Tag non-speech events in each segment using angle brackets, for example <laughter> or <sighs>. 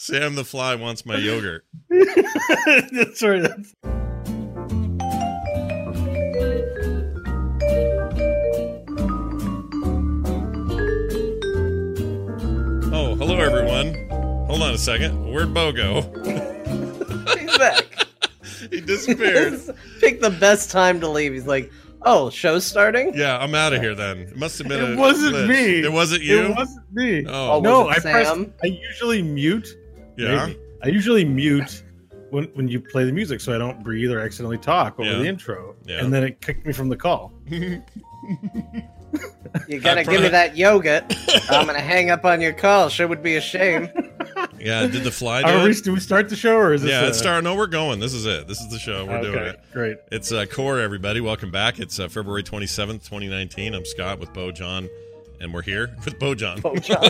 Sam the Fly wants my yogurt. <laughs> Sorry, that's Oh, hello everyone. Hold on a second. Where'd Bo go? He's back. <laughs> he disappeared. <laughs> Pick the best time to leave. He's like, "Oh, show's starting." Yeah, I'm out of here then. It must have been. It a wasn't glitch. me. It wasn't you. It wasn't me. Oh, Oh, no, was I it press. Sam? I usually mute. Yeah. Maybe. I usually mute when when you play the music, so I don't breathe or accidentally talk over Yeah. the intro. Yeah. And then it kicked me from the call. <laughs> You gotta I give me that yogurt. I'm gonna hang up on your call. Sure would be a shame. <laughs> Yeah. Did the fly do Are we, do we start the show or is this? Yeah, uh, it's starting. No, we're going. This is it. This is the show. We're doing it. Great. It's uh, Core, everybody. Welcome back. It's uh, February 27th, 2019. I'm Scott with Bo John, and we're here with Bo John. Oh, John.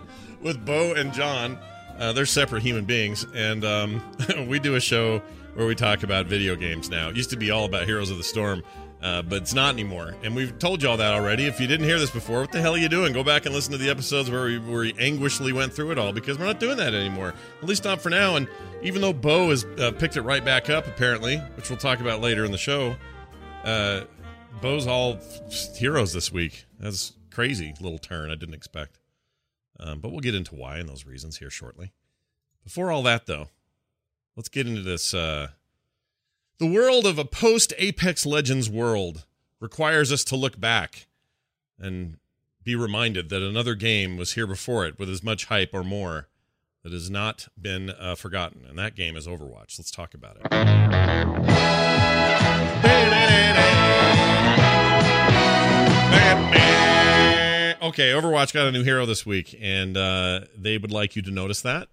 <laughs> with Bo and John. Uh, they're separate human beings, and um, <laughs> we do a show where we talk about video games now. It used to be all about Heroes of the Storm, uh, but it's not anymore. And we've told you all that already. If you didn't hear this before, what the hell are you doing? Go back and listen to the episodes where we, where we anguishly went through it all because we're not doing that anymore. At least not for now. And even though Bo has uh, picked it right back up, apparently, which we'll talk about later in the show, uh, Bo's all heroes this week. That's crazy little turn I didn't expect. Um, but we'll get into why and those reasons here shortly. Before all that, though, let's get into this. Uh, the world of a post Apex Legends world requires us to look back and be reminded that another game was here before it with as much hype or more that has not been uh, forgotten. And that game is Overwatch. Let's talk about it. Okay, Overwatch got a new hero this week, and uh, they would like you to notice that.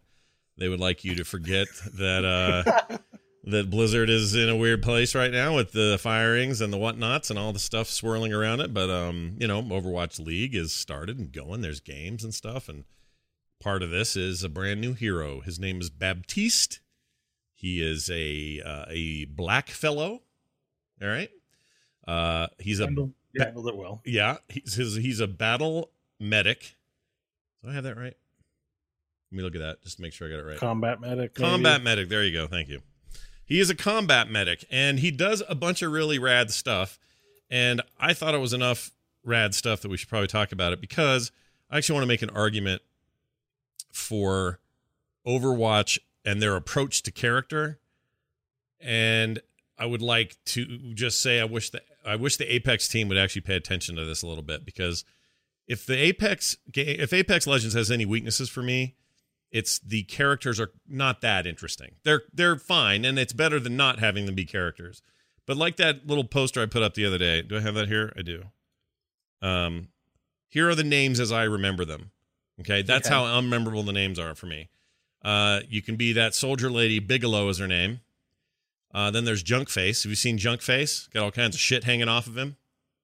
They would like you to forget that uh, <laughs> that Blizzard is in a weird place right now with the firings and the whatnots and all the stuff swirling around it. But um, you know, Overwatch League is started and going. There's games and stuff, and part of this is a brand new hero. His name is Baptiste. He is a uh, a black fellow. All right. Uh, he's a Handled, it well. yeah, he's his, he's a battle medic. Do I have that right? Let me look at that just to make sure I got it right. Combat medic. maybe? Combat medic. There you go. Thank you. He is a combat medic, and he does a bunch of really rad stuff. And I thought it was enough rad stuff that we should probably talk about it because I actually want to make an argument for Overwatch and their approach to character. And I would like to just say I wish that I wish the Apex team would actually pay attention to this a little bit because if the Apex ga- if Apex Legends has any weaknesses for me, it's the characters are not that interesting. They're they're fine, and it's better than not having them be characters. But like that little poster I put up the other day. Do I have that here? I do. Um, here are the names as I remember them. Okay, that's Okay. how unmemorable the names are for me. Uh, you can be that soldier lady. Bigelow is her name. Uh, then there's Junk Face. Have you seen Junk Face? Got all kinds of shit hanging off of him.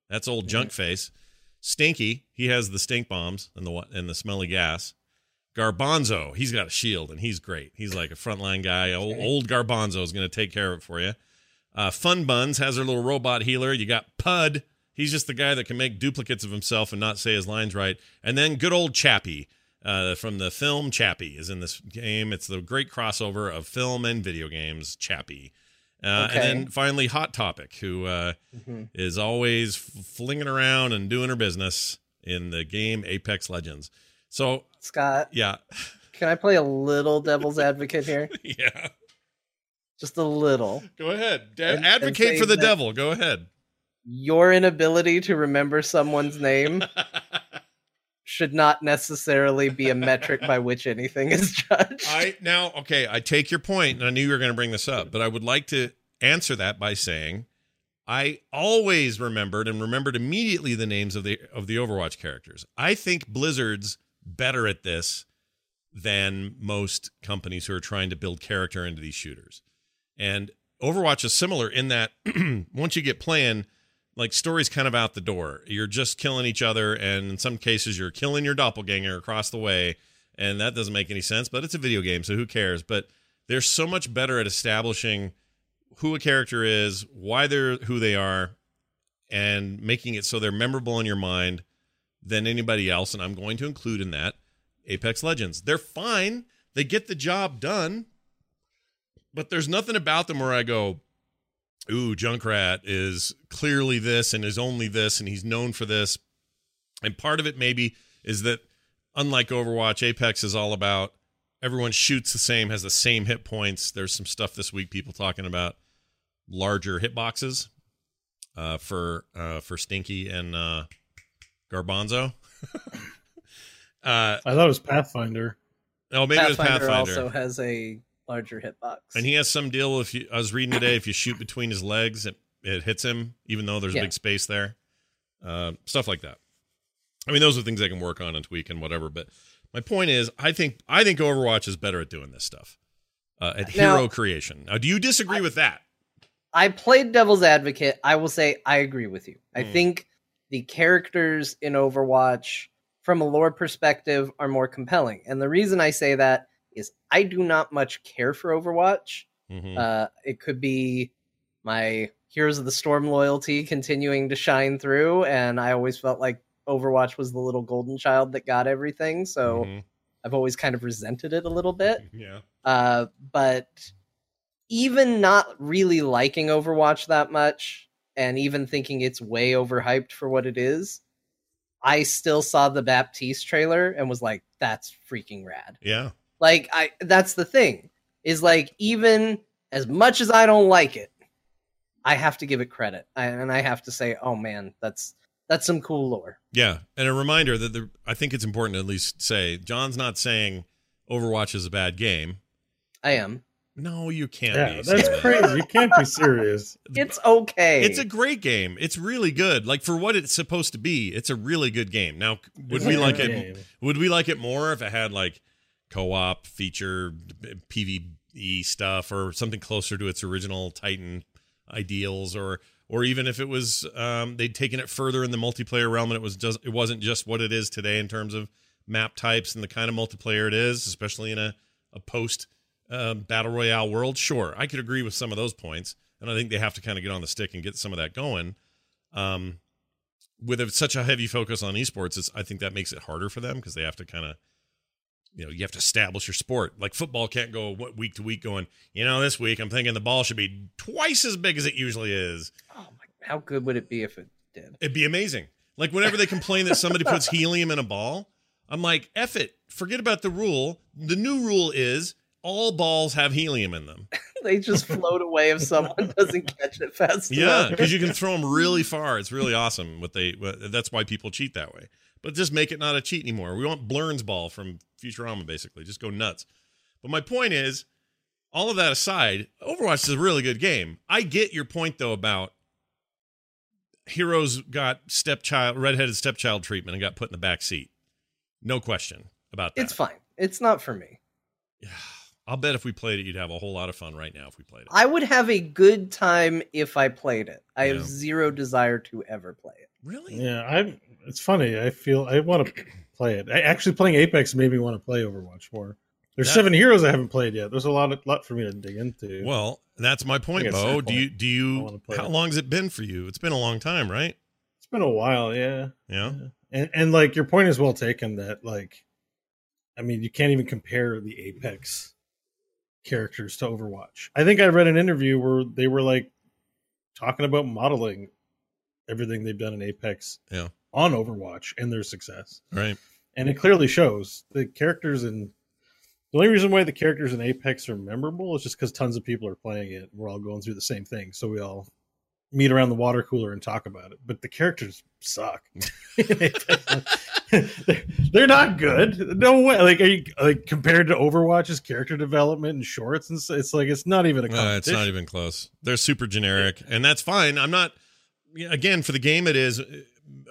That's old Junk Face. Stinky, he has the stink bombs and the and the smelly gas. Garbanzo, he's got a shield and he's great. He's like a frontline guy. Old, old Garbanzo is going to take care of it for you. Uh, Fun Buns has her little robot healer. You got Pud. He's just the guy that can make duplicates of himself and not say his lines right. And then good old Chappie uh, from the film Chappie is in this game. It's the great crossover of film and video games. Chappie. Uh, Okay. And then finally, Hot Topic, who uh, Mhm. is always flinging around and doing her business in the game Apex Legends. So, Scott, yeah, can I play a little devil's advocate here? <laughs> yeah. Just a little. Go ahead. Da- And- and advocate say for the devil. Go ahead. Your inability to remember someone's name <laughs> should not necessarily be a metric by which anything is judged. I now okay. I take your point, and I knew you were going to bring this up, but I would like to answer that by saying I always remembered and remembered immediately the names of the of the Overwatch characters. I think Blizzard's better at this than most companies who are trying to build character into these shooters. And Overwatch is similar in that <clears throat> once you get playing, like story's kind of out the door. You're just killing each other, and in some cases, you're killing your doppelganger across the way, and that doesn't make any sense. But it's a video game, so who cares? But they're so much better at establishing who a character is, why they're who they are, and making it so they're memorable in your mind than anybody else. And I'm going to include in that Apex Legends. They're fine. They get the job done, but there's nothing about them where I go, ooh, Junkrat is clearly this and is only this, and he's known for this. And part of it maybe is that unlike Overwatch, Apex is all about everyone shoots the same, has the same hit points. There's some stuff this week people talking about larger hitboxes uh, for uh, for Stinky and uh, Garbanzo. <laughs> uh, I thought it was Pathfinder. oh, maybe it was Pathfinder, Pathfinder. also has a larger hitbox. And he has some deal if you I was reading today, if you shoot between his legs, it, it hits him, even though there's Yeah. a big space there. Uh, stuff like that. I mean, those are things they can work on and tweak and whatever. But my point is, I think I think Overwatch is better at doing this stuff. Uh, at Now- hero creation. Now, do you disagree with that? I played devil's advocate. I will say I agree with you. I Hmm. think the characters in Overwatch, from a lore perspective, are more compelling. And the reason I say that is I do not much care for Overwatch. Mhm. Uh, it could be my Heroes of the Storm loyalty continuing to shine through, and I always felt like Overwatch was the little golden child that got everything. So Mhm. I've always kind of resented it a little bit. yeah. Uh, but even not really liking Overwatch that much, and even thinking it's way overhyped for what it is, I still saw the Baptiste trailer and was like, "That's freaking rad!" Yeah. Like, I that's the thing is like even as much as I don't like it, I have to give it credit, I, and I have to say, "Oh man, that's that's some cool lore." Yeah. And a reminder that the, I think it's important to at least say John's not saying Overwatch is a bad game. I am. No, you can't Yeah, be. that's saying crazy. You can't be serious. <laughs> It's okay. It's a great game. It's really good. Like for what it's supposed to be, it's a really good game. Now, would It's we like good it? Would we like it more if it had like co-op feature, PVE stuff, or something closer to its original Titan ideals, or or even if it was um, they'd taken it further in the multiplayer realm and it was just it wasn't just what it is today in terms of map types and the kind of multiplayer it is, especially in a a post uh, battle royale world. Sure, I could agree with some of those points, and I think they have to kind of get on the stick and get some of that going. Um, with a, such a heavy focus on esports, I think that makes it harder for them because they have to kind of, you know, you have to establish your sport. Like football can't go what week to week going. You know, this week I'm thinking the ball should be twice as big as it usually is. oh my, how good would it be if it did? It'd be amazing. Like whenever they complain that somebody puts helium in a ball, I'm like, F it. Forget about the rule. The new rule is all balls have helium in them. <laughs> they just float away if someone <laughs> doesn't catch it fast enough. Yeah, because you can throw them really far. It's really awesome. What they what, that's why people cheat that way. but just make it not a cheat anymore. We want Blernsball from Futurama, basically. Just go nuts. But my point is, all of that aside, Overwatch is a really good game. I get your point though about Heroes got stepchild, redheaded stepchild treatment and got put in the back seat. No question about that. It's fine. It's not for me. Yeah. <sighs> I'll bet if we played it, you'd have a whole lot of fun right now if we played it. I would have a good time if I played it. I Yeah. have zero desire to ever play it. Really? Yeah, I'm. It's funny. I feel I want to play it. I, actually, playing Apex made me want to play Overwatch more. There's That- seven heroes I haven't played yet. There's a lot, lot for me to dig into. Well, that's my point, I think it's Bo. that Do you do you how it. long has it been for you? It's been a long time, right? it's been a while. Yeah, Yeah. and and like your point is well taken. That like, I mean, you can't even compare the Apex characters to Overwatch. I think I read an interview where they were like talking about modeling everything they've done in Apex Yeah. on Overwatch and their success. Right. And it clearly shows the characters in the only reason why the characters in apex are memorable is just because tons of people are playing it we're all going through the same thing so we all meet around the water cooler and talk about it but the characters suck <laughs> they're, they're not good no way like are you like compared to overwatch's character development and shorts and s- it's like it's not even a Uh, it's not even close. They're super generic, and that's fine. I'm not. Again, for the game, it is.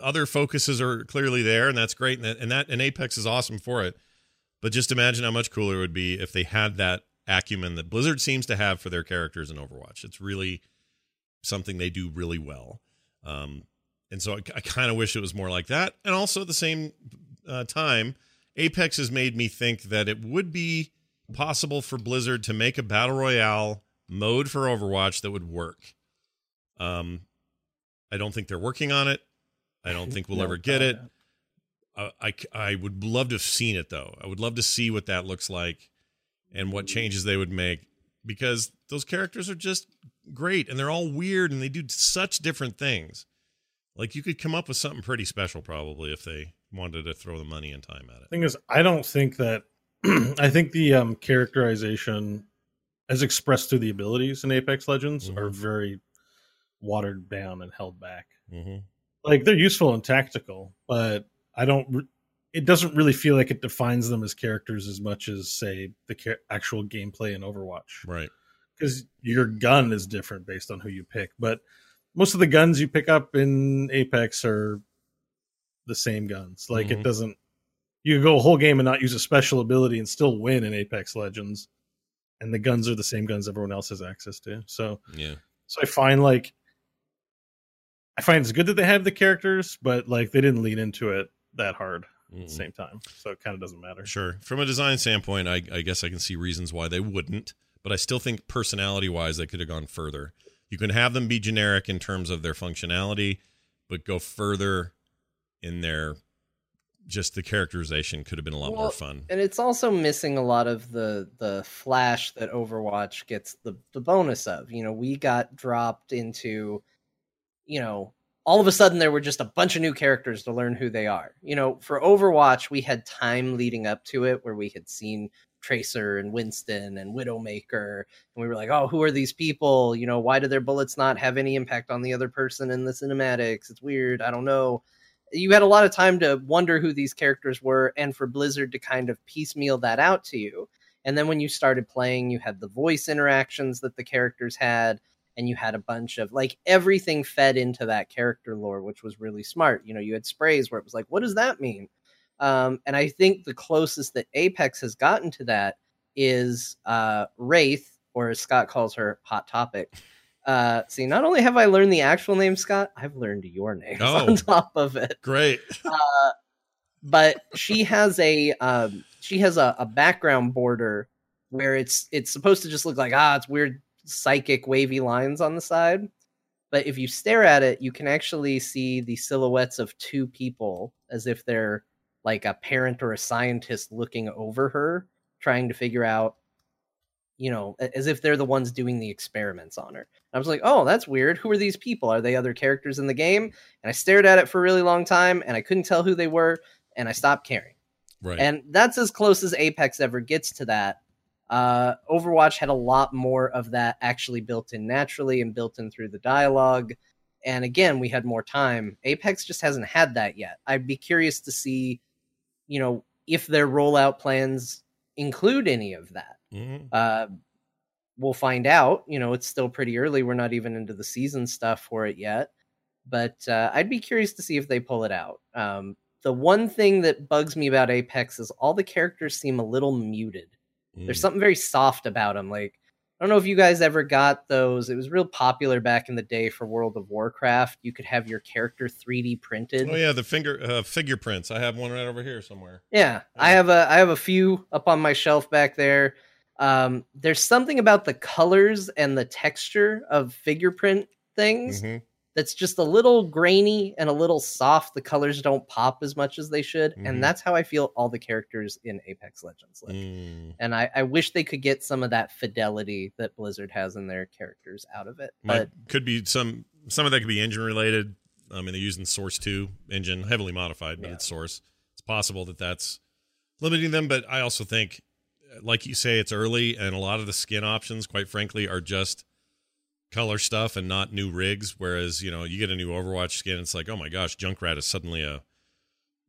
Other focuses are clearly there, and that's great. And that, and that and Apex is awesome for it. But just imagine how much cooler it would be if they had that acumen that Blizzard seems to have for their characters in Overwatch. It's really something they do really well. Um, and so I, I kind of wish it was more like that. And also at the same uh, time, Apex has made me think that it would be possible for Blizzard to make a battle royale mode for Overwatch that would work. Um, I don't think they're working on it. I don't <laughs> think we'll No, ever get it. Uh, I I would love to have seen it though. I would love to see what that looks like and what changes they would make because those characters are just great and they're all weird and they do such different things. Like you could come up with something pretty special probably if they wanted to throw the money and time at it. thing is i don't think that <clears throat> i think the um characterization as expressed through the abilities in apex legends Mhm. are very watered down and held back hmm like they're useful and tactical but i don't it doesn't really feel like it defines them as characters as much as say the ca- actual gameplay in overwatch Right. because your gun is different based on who you pick but most of the guns you pick up in apex are the same guns like Mhm. it doesn't you go a whole game and not use a special ability and still win in apex legends and the guns are the same guns everyone else has access to so Yeah. so i find like i find it's good that they have the characters but like they didn't lean into it that hard at the mm-hmm. same time so it kind of doesn't matter Sure. From a design standpoint, I, I guess I can see reasons why they wouldn't, but I still think personality wise, they could have gone further. You can have them be generic in terms of their functionality, but go further in their just the characterization could have been a lot more fun. And it's also missing a lot of the the flash that Overwatch gets the the bonus of. You know, we got dropped into, you know, all of a sudden there were just a bunch of new characters to learn who they are. You know, for Overwatch, we had time leading up to it where we had seen Tracer and Winston and Widowmaker, and we were like, oh, who are these people? You know, why do their bullets not have any impact on the other person in the cinematics? It's weird. I don't know you had a lot of time to wonder who these characters were and for Blizzard to kind of piecemeal that out to you. And then when you started playing, you had the voice interactions that the characters had, and you had a bunch of like everything fed into that character lore, which was really smart. You know, you had sprays where it was like, what does that mean? Um, and I think the closest that Apex has gotten to that is uh, Wraith, or as Scott calls her, Hot Topic. Uh, see, not only have I learned the actual name, Scott, I've learned your name Oh. <laughs> on top of it Great. uh, but she has a um, she has a, a background border where it's it's supposed to just look like ah it's weird psychic wavy lines on the side but if you stare at it you can actually see the silhouettes of two people as if they're like a parent or a scientist looking over her trying to figure out you know as if they're the ones doing the experiments on her. I was like oh that's weird. Who are these people? Are they other characters in the game? And i stared at it for a really long time and i couldn't tell who they were and i stopped caring. Right. and that's as close as apex ever gets to that uh, overwatch had a lot more of that actually built in naturally and built in through the dialogue and again, we had more time. Apex just hasn't had that yet. I'd be curious to see, you know, if their rollout plans include any of that. Mhm. Uh, we'll find out. You know, it's still pretty early. We're not even into the season stuff for it yet. But uh, I'd be curious to see if they pull it out. Um, the one thing that bugs me about Apex is all the characters seem a little muted. There's something very soft about them. Like, I don't know if you guys ever got those. It was real popular back in the day for World of Warcraft. You could have your character 3D printed. Oh yeah, the finger uh, figure prints. I have one right over here somewhere. Yeah, I have a I have a few up on my shelf back there. Um, there's something about the colors and the texture of figure print things Mhm. That's just a little grainy and a little soft. The colors don't pop as much as they should, Mhm. and that's how I feel all the characters in Apex Legends look. Mm. And I, I wish they could get some of that fidelity that Blizzard has in their characters out of it. But could be some some of that could be engine related. I mean, they're using Source Two engine, heavily modified, but Yeah. it's Source. It's possible that that's limiting them. But I also think, like you say, it's early, and a lot of the skin options, quite frankly, are just color stuff and not new rigs. Whereas you know, you get a new Overwatch skin, it's like, oh my gosh, Junkrat is suddenly a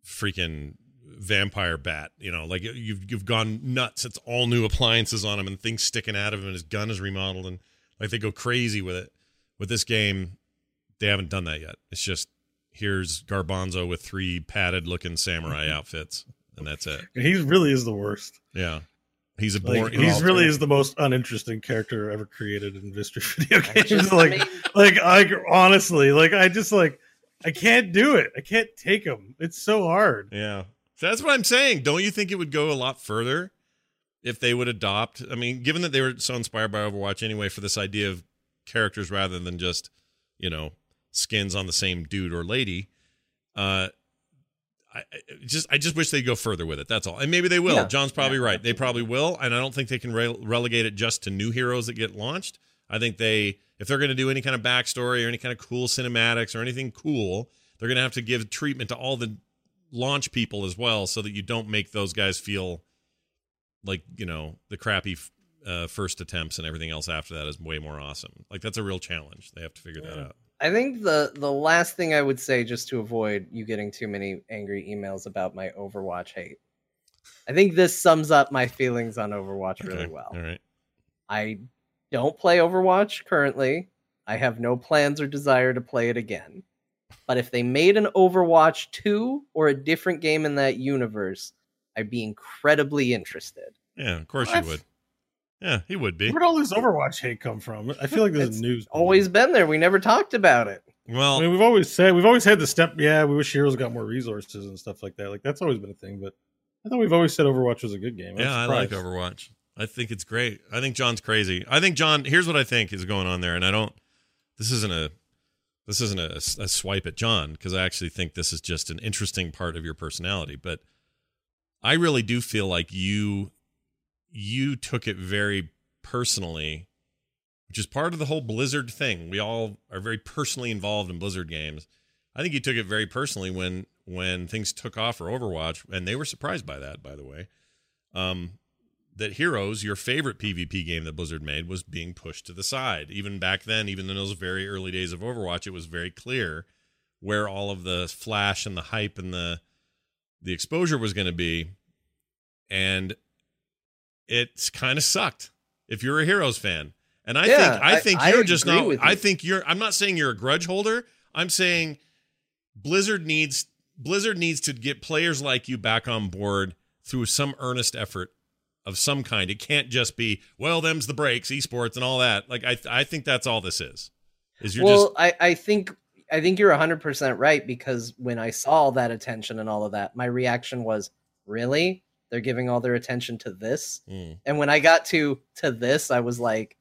freaking vampire bat. You know, like you've you've gone nuts. It's all new appliances on him and things sticking out of him, and his gun is remodeled, and like they go crazy with it. With this game, they haven't done that yet. It's just here's Garbanzo with three padded looking samurai <laughs> outfits, and that's it. He really is the worst. Yeah, he's a Like, boring. he's really is the most uninteresting character ever created in history <laughs> video games. just- I like, mean- like I honestly, like I just like I can't do it. I can't take him. It's so hard. Yeah. So that's what I'm saying. Don't you think it would go a lot further if they would adopt? I mean, given that they were so inspired by Overwatch anyway for this idea of characters rather than just, you know, skins on the same dude or lady, uh I just I just wish they'd go further with it. That's all. And maybe they will. Yeah. John's probably Yeah, right. They probably will, and I don't think they can re- relegate it just to new heroes that get launched. I think they if they're going to do any kind of backstory or any kind of cool cinematics or anything cool, they're going to have to give treatment to all the launch people as well so that you don't make those guys feel like you know the crappy uh, first attempts and everything else after that is way more awesome like that's a real challenge they have to figure that out I think the the last thing I would say, just to avoid you getting too many angry emails about my Overwatch hate, I think this sums up my feelings on Overwatch really Okay. well. all right I don't play Overwatch currently. I have no plans or desire to play it again. But if they made an Overwatch 2 or a different game in that universe, I'd be incredibly interested. yeah of course What? you would yeah he would be Where'd all this Overwatch hate come from? I feel like this news. Always been there. We never talked about it. well I mean, we've always said we've always had the step. Yeah, we wish heroes got more resources and stuff like that. Like that's always been a thing. But I thought we've always said Overwatch was a good game. I'm yeah i like overwatch i think it's great i think john's crazy i think john here's what i think is going on there and i don't this isn't a this isn't a, a swipe at john because i actually think this is just an interesting part of your personality but i really do feel like you you took it very personally which is part of the whole blizzard thing. We all are very personally involved in blizzard games. I think you took it very personally when when things took off for overwatch and they were surprised by that by the way um that heroes your favorite pvp game that blizzard made was being pushed to the side. Even back then even in those very early days of overwatch it was very clear where all of the flash and the hype and the the exposure was going to be. And it's kind of sucked if you're a heroes fan. And i Yeah, think i I- think I you're just not with i think you're i'm not saying you're a grudge holder. I'm saying blizzard needs blizzard needs to get players like you back on board through some earnest effort of some kind. It can't just be well them's the breaks esports and all that. Like i i think that's all this is is you're well, just I, I think I think you're 100% right because when I saw that attention and all of that, my reaction was, "Really? They're giving all their attention to this?" Mm. And when I got to to this, I was like,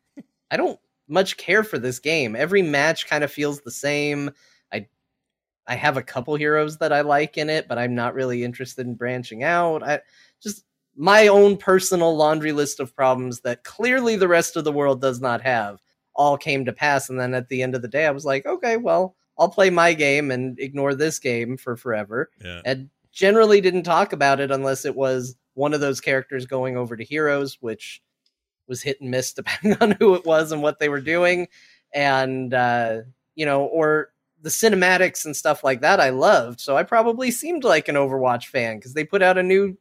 I don't much care for this game. Every match kind of feels the same. I I have a couple heroes that I like in it, but I'm not really interested in branching out. I just my own personal laundry list of problems that clearly the rest of the world does not have all came to pass and then at the end of the day I was like, okay, well, I'll play my game and ignore this game for forever yeah and generally didn't talk about it unless it was one of those characters going over to heroes which was hit and miss <laughs> depending on who it was and what they were doing and uh you know or the cinematics and stuff like that I loved. So I probably seemed like an Overwatch fan because they put out a new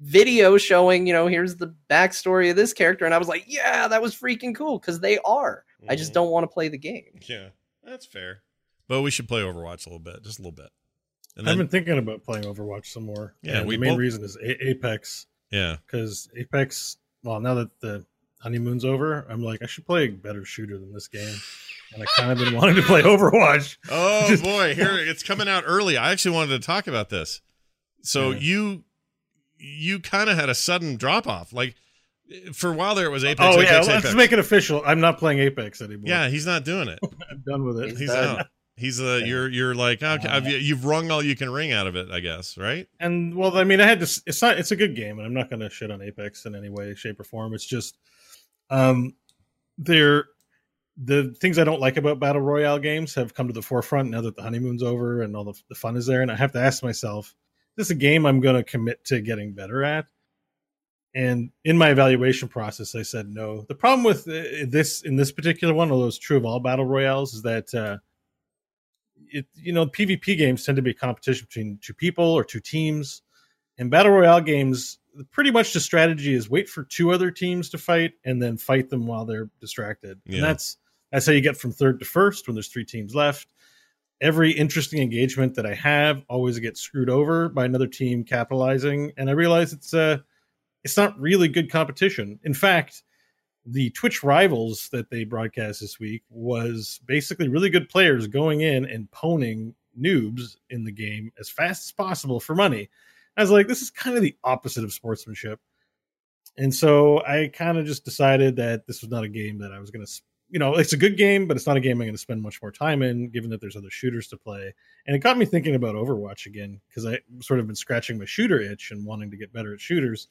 video showing, you know, here's the backstory of this character. And I was like, yeah, that was freaking cool because they are. Mm-hmm. I just don't want to play the game. Yeah, that's fair. But we should play Overwatch a little bit, just a little bit. And I've been thinking about playing Overwatch some more. Yeah, we the main both, reason is a- Apex. Yeah, because Apex. Well, now that the honeymoon's over, I'm like, I should play a better shooter than this game. And I kind of been wanting to play <laughs> Overwatch. Oh Just, boy, here <laughs> it's coming out early. I actually wanted to talk about this. So yeah. you you kind of had a sudden drop off. Like for a while there, it was Apex. Oh Apex, yeah, Apex. let's make it official. I'm not playing Apex anymore. Yeah, he's not doing it. <laughs> I'm done with it. He's, he's out. He's uh, yeah. you're you're like okay, uh, you've wrung all you can wring out of it, I guess, right? And well, I mean, I had to. It's not. It's a good game, and I'm not going to shit on Apex in any way, shape, or form. It's just, um, they're the things I don't like about battle royale games have come to the forefront now that the honeymoon's over and all the, the fun is there, and I have to ask myself, is this a game I'm going to commit to getting better at? And in my evaluation process, I said no. The problem with uh, this in this particular one, although it's true of all battle royales, is that uh, it you know PvP games tend to be a competition between two people or two teams, and battle royale games pretty much the strategy is wait for two other teams to fight and then fight them while they're distracted. Yeah. And that's that's how you get from third to first when there's three teams left. Every interesting engagement that I have always gets screwed over by another team capitalizing, and I realize it's uh it's not really good competition. In fact, the Twitch rivals that they broadcast this week was basically really good players going in and poning noobs in the game as fast as possible for money. I was like, this is kind of the opposite of sportsmanship. And so I kind of just decided that this was not a game that I was going to, you know, it's a good game, but it's not a game I'm going to spend much more time in, given that there's other shooters to play. And it got me thinking about Overwatch again, because I sort of been scratching my shooter itch and wanting to get better at shooters.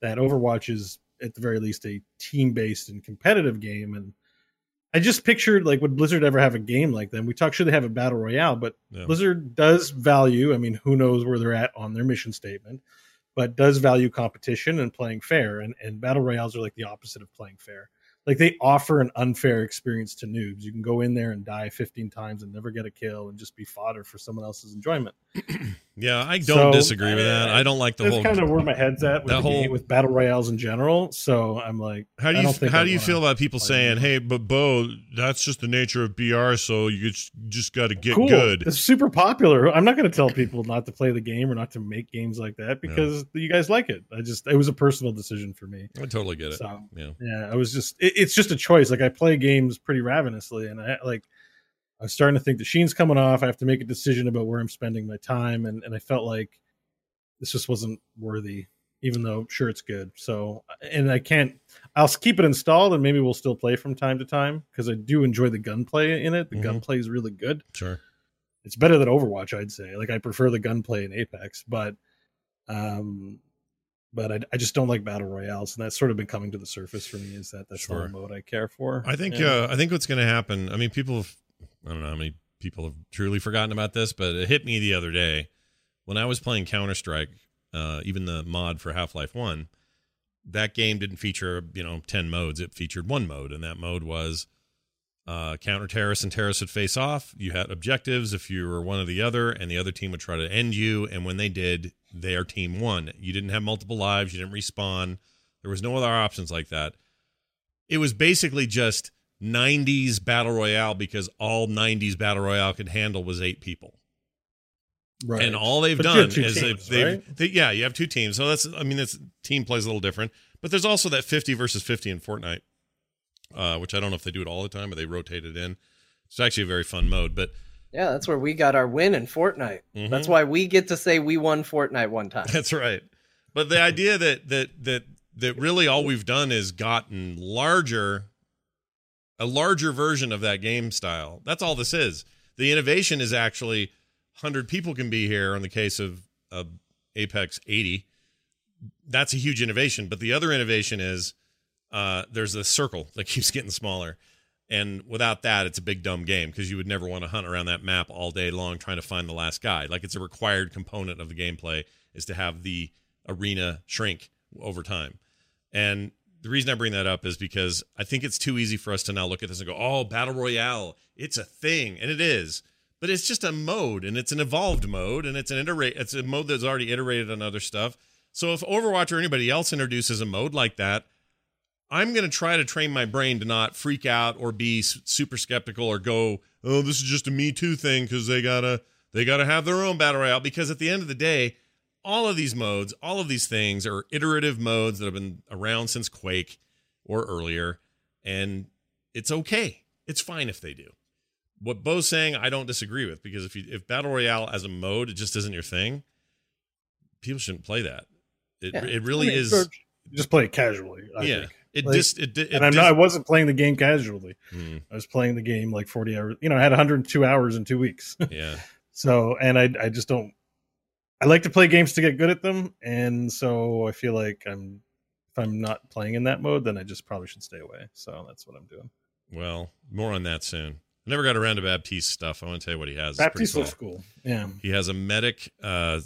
That Overwatch is at the very least a team based and competitive game. And I just pictured like would Blizzard ever have a game like that? We talk should they have a battle royale, but yeah. Blizzard does value. I mean, who knows where they're at on their mission statement, but does value competition and playing fair. And and battle royales are like the opposite of playing fair like they offer an unfair experience to noobs. You can go in there and die 15 times and never get a kill and just be fodder for someone else's enjoyment. <clears throat> yeah, I don't so, disagree with that. I don't like the whole kind of where my head's at with, whole, game, with battle royales in general. So I'm like, how do you how do you feel about people saying, "Hey, but Bo, that's just the nature of BR, so you just, just got to get cool. good." It's super popular. I'm not going to tell people not to play the game or not to make games like that because yeah. you guys like it. I just it was a personal decision for me. I totally get it. So, yeah, yeah, I was just. It, it's just a choice. Like I play games pretty ravenously, and I like I was starting to think the sheen's coming off. I have to make a decision about where I'm spending my time, and and I felt like this just wasn't worthy, even though I'm sure it's good. So and I can't. I'll keep it installed, and maybe we'll still play from time to time because I do enjoy the gunplay in it. The mm-hmm. gunplay is really good. Sure, it's better than Overwatch, I'd say. Like I prefer the gunplay in Apex, but um but I, I, just don't like battle royales, and that's sort of been coming to the surface for me. Is that that's sure. the mode I care for? I think uh, I think what's going to happen. I mean, people, have, I don't know how many people have truly forgotten about this, but it hit me the other day when I was playing Counter Strike. Uh, even the mod for Half Life One, that game didn't feature you know ten modes. It featured one mode, and that mode was uh, counter terrorists and terrorists would face off. You had objectives if you were one or the other, and the other team would try to end you. And when they did, their team won. You didn't have multiple lives, you didn't respawn. There was no other options like that. It was basically just 90s battle royale because all 90s battle royale could handle was eight people. Right. And all they've but done is teams, they've, right? they, yeah, you have two teams. So that's I mean, this team plays a little different, but there's also that 50 versus 50 in Fortnite uh, which I don't know if they do it all the time or they rotate it in. It's actually a very fun mode, but yeah, that's where we got our win in Fortnite. Mm-hmm. That's why we get to say we won Fortnite one time. That's right. But the idea that that that that really all we've done is gotten larger, a larger version of that game style. That's all this is. The innovation is actually hundred people can be here. In the case of, of Apex 80, that's a huge innovation. But the other innovation is uh, there's a circle <laughs> that keeps getting smaller. And without that, it's a big dumb game because you would never want to hunt around that map all day long trying to find the last guy. Like it's a required component of the gameplay is to have the arena shrink over time. And the reason I bring that up is because I think it's too easy for us to now look at this and go, "Oh, battle royale, it's a thing," and it is. but it's just a mode and it's an evolved mode and it's an iterate it's a mode that's already iterated on other stuff. So if Overwatch or anybody else introduces a mode like that, I'm going to try to train my brain to not freak out or be super skeptical or go, "Oh, this is just a me too thing cuz they got to they got to have their own battle royale" because at the end of the day, all of these modes, all of these things are iterative modes that have been around since Quake or earlier and it's okay. It's fine if they do. What Bo's saying, I don't disagree with because if you if battle royale as a mode it just isn't your thing, people shouldn't play that. It Yeah. it really I mean, is. just play it casually. I yeah, think. it Like, just it, it, and I'm dis- not. I wasn't playing the game casually. Hmm, I was playing the game like 40 hours. You know, I had 102 hours in two weeks. yeah, <laughs> so, and I, I just don't. I like to play games to get good at them, and so I feel like I'm. If I'm not playing in that mode, then I just probably should stay away. So that's what I'm doing. well, more on that soon. I never got around to Baptiste stuff. I want to tell you what he has. Baptiste cool. looks cool. Yeah. He has a medic, uh,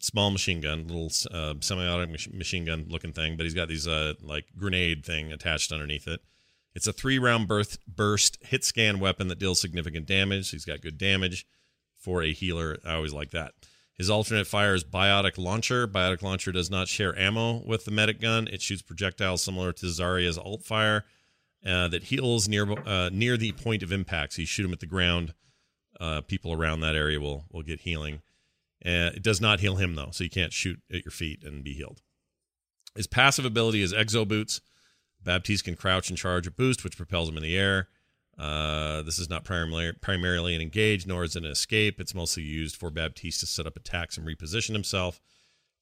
small machine gun, little uh, semi-automatic machine gun looking thing, but he's got these uh, like grenade thing attached underneath it. It's a three-round burst burst hit scan weapon that deals significant damage. He's got good damage for a healer. I always like that. His alternate fire is Biotic Launcher. Biotic Launcher does not share ammo with the medic gun. It shoots projectiles similar to Zarya's alt fire uh, that heals near uh, near the point of impact. So you shoot them at the ground. Uh, people around that area will will get healing. Uh, it does not heal him though, so you can't shoot at your feet and be healed. His passive ability is Exo Boots. Baptiste can crouch and charge a boost, which propels him in the air. Uh, this is not primarily primarily an engage, nor is it an escape. It's mostly used for Baptiste to set up attacks and reposition himself.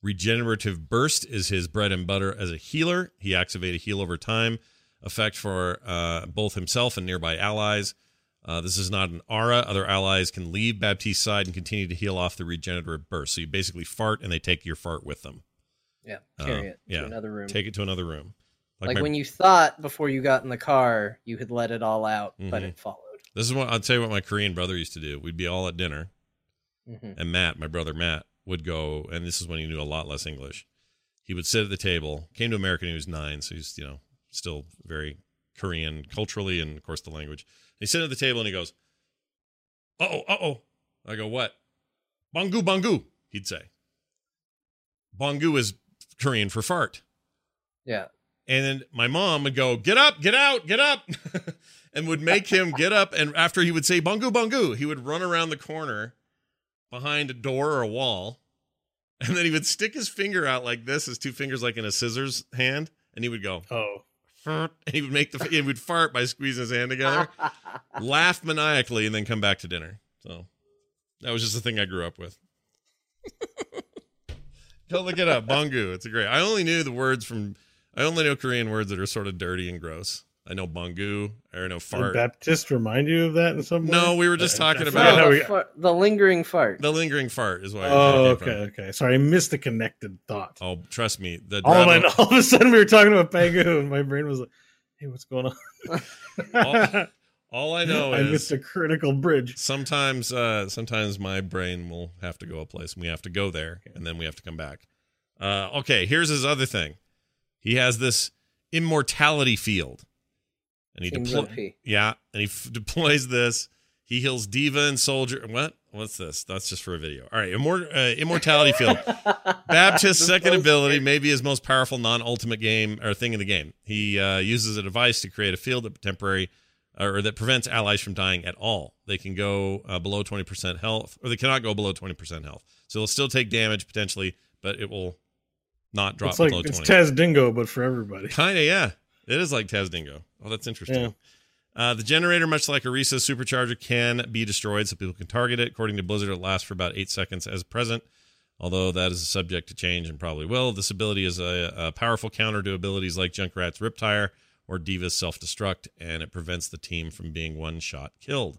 Regenerative Burst is his bread and butter as a healer. He activates a heal over time effect for uh, both himself and nearby allies. Uh, this is not an aura. Other allies can leave Baptiste's side and continue to heal off the regenerative burst. So you basically fart and they take your fart with them. Yeah, Uh, carry it yeah. to another room. Take it to another room. Like my- when you thought before you got in the car you had let it all out, but Mhm. it followed. This is what I'll tell you what my Korean brother used to do. We'd be all at dinner, Mhm. and Matt, my brother Matt, would go, and this is when he knew a lot less English. He would sit at the table. Came to America when he was nine, so he's you know still very Korean culturally and of course the language. He sit at the table and he goes, "Uh oh, uh oh." I go, "What?" "Bangu, bangu." He'd say. Bangu is Korean for fart. Yeah. And then my mom would go, "Get up, get out, get up," <laughs> and would make him get up. And after he would say "bungu bungu," he would run around the corner behind a door or a wall, and then he would stick his finger out like this, his two fingers like in a scissors hand, and he would go, "Oh," and he would make the he would fart by squeezing his hand together, <laughs> laugh maniacally, and then come back to dinner. So that was just the thing I grew up with. Go look it up, bungu. It's a great. I only knew the words from. I only know Korean words that are sort of dirty and gross. I know bungu. I know Did fart. Baptiste remind you of that in some way? No, we were just I- I talking about- how the, we- the lingering fart. The lingering fart is why. Oh, okay, from. okay. Sorry, I missed the connected thought. Oh, trust me. The all, of Bravo- all of a sudden, we were talking about Pangu, and my brain was like, "Hey, what's going on?" all, all I know <laughs> is I missed a critical bridge. sometimes uh sometimes my brain will have to go a place and we have to go there and then we have to come back uh okay here's his other thing he has this immortality field and he deploys. yeah and he f- <laughs> deploys this he heals D.Va and soldier what what's this that's just for a video all right immor- uh, immortality field <laughs> Baptiste's second ability may be his most powerful non-ultimate game or thing in the game. He uh, uses a device to create a field that temporary or that prevents allies from dying at all. They can go uh, below 20% health, or they cannot go below 20% health. So they'll still take damage potentially, but it will not drop It's like below it's 20. Taz Dingo, but for everybody. <laughs> Kind of, yeah. It is like Taz'dingo. Oh, that's interesting. Uh, the generator, much like Orisa supercharger, can be destroyed, so people can target it. According to Blizzard, it lasts for about eight seconds as present, although that is subject to change and probably will. This ability is a, a powerful counter to abilities like Junkrat's Riptire or D.Va's Self Destruct, and it prevents the team from being one shot killed.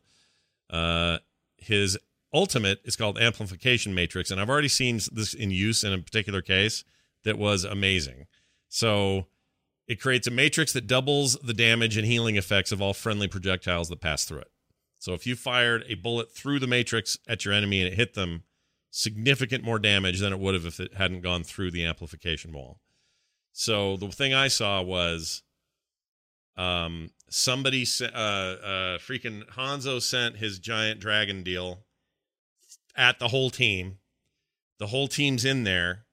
Uh, his ultimate is called Amplification Matrix, and I've already seen this in use in a particular case that was amazing. So it creates a matrix that doubles the damage and healing effects of all friendly projectiles that pass through it. So if you fired a bullet through the matrix at your enemy and it hit them, significant more damage than it would have if it hadn't gone through the amplification wall. So the thing I saw was um somebody uh uh freaking Hanzo sent his giant dragon deal at the whole team. The whole team's in there.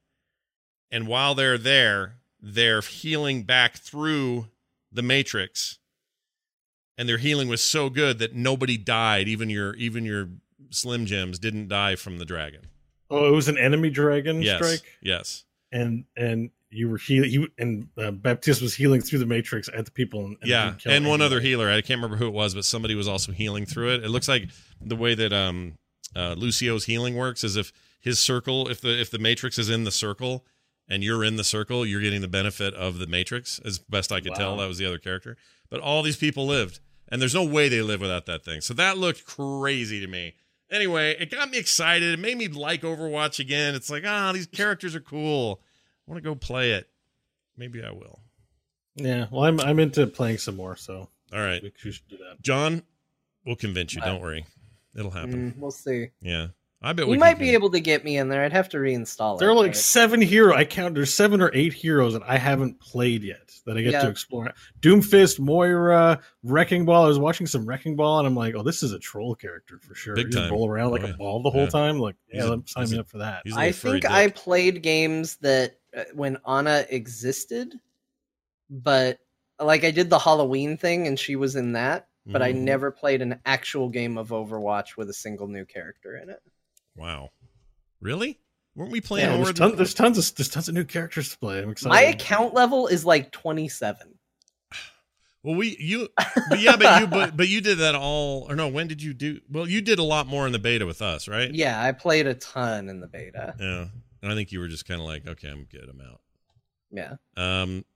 And while they're there, they're healing back through the matrix. And their healing was so good that nobody died, even your even your Slim Jims didn't die from the dragon. Oh, it was an enemy dragon Yes. strike, Yes. and and you were healing. You and uh, Baptiste was healing through the matrix at the people. And, and yeah, and one other healer. I can't remember who it was, but somebody was also healing through it. It looks like the way that um uh, Lucio's healing works is if his circle, if the if the matrix is in the circle and you're in the circle, you're getting the benefit of the matrix. As best I could tell, that was the other character. But all these people lived, and there's no way they live without that thing. So that looked crazy to me. Anyway, it got me excited. It made me like Overwatch again. It's like ah, these characters are cool. I want to go play it. Maybe I will. Yeah, well, I'm I'm into playing some more, so All right. we we should do that. John, we'll convince you. Don't worry, it'll happen. Mm, we'll see. Yeah, I bet You we might be able to get me in there. I'd have to reinstall it. There are like but- seven hero. I count. There's seven or eight heroes that I haven't played yet that I get Yeah. to explore. Doomfist, Moira, Wrecking Ball. I was watching some Wrecking Ball, and I'm like, oh, this is a troll character for sure. Big time. roll around like Oh, a ball the whole Yeah. time. Like, He's yeah, a- sign he's me a- up for that. he's a I little furry think I played games that uh, when Ana existed, but like I did the Halloween thing and she was in that, but I Mhm. never played an actual game of Overwatch with a single new character in it. Wow, really? Weren't we playing Yeah, there's, ton, there's tons of there's tons of new characters to play. I'm excited. My account level is like 27. <sighs> Well, we you, but yeah, but you but but you did that all or no? When did you do? Well, you did a lot more in the beta with us, right? Yeah, I played a ton in the beta. Yeah, and I think you were just kind of like, okay, I'm good, I'm out. Yeah. Um,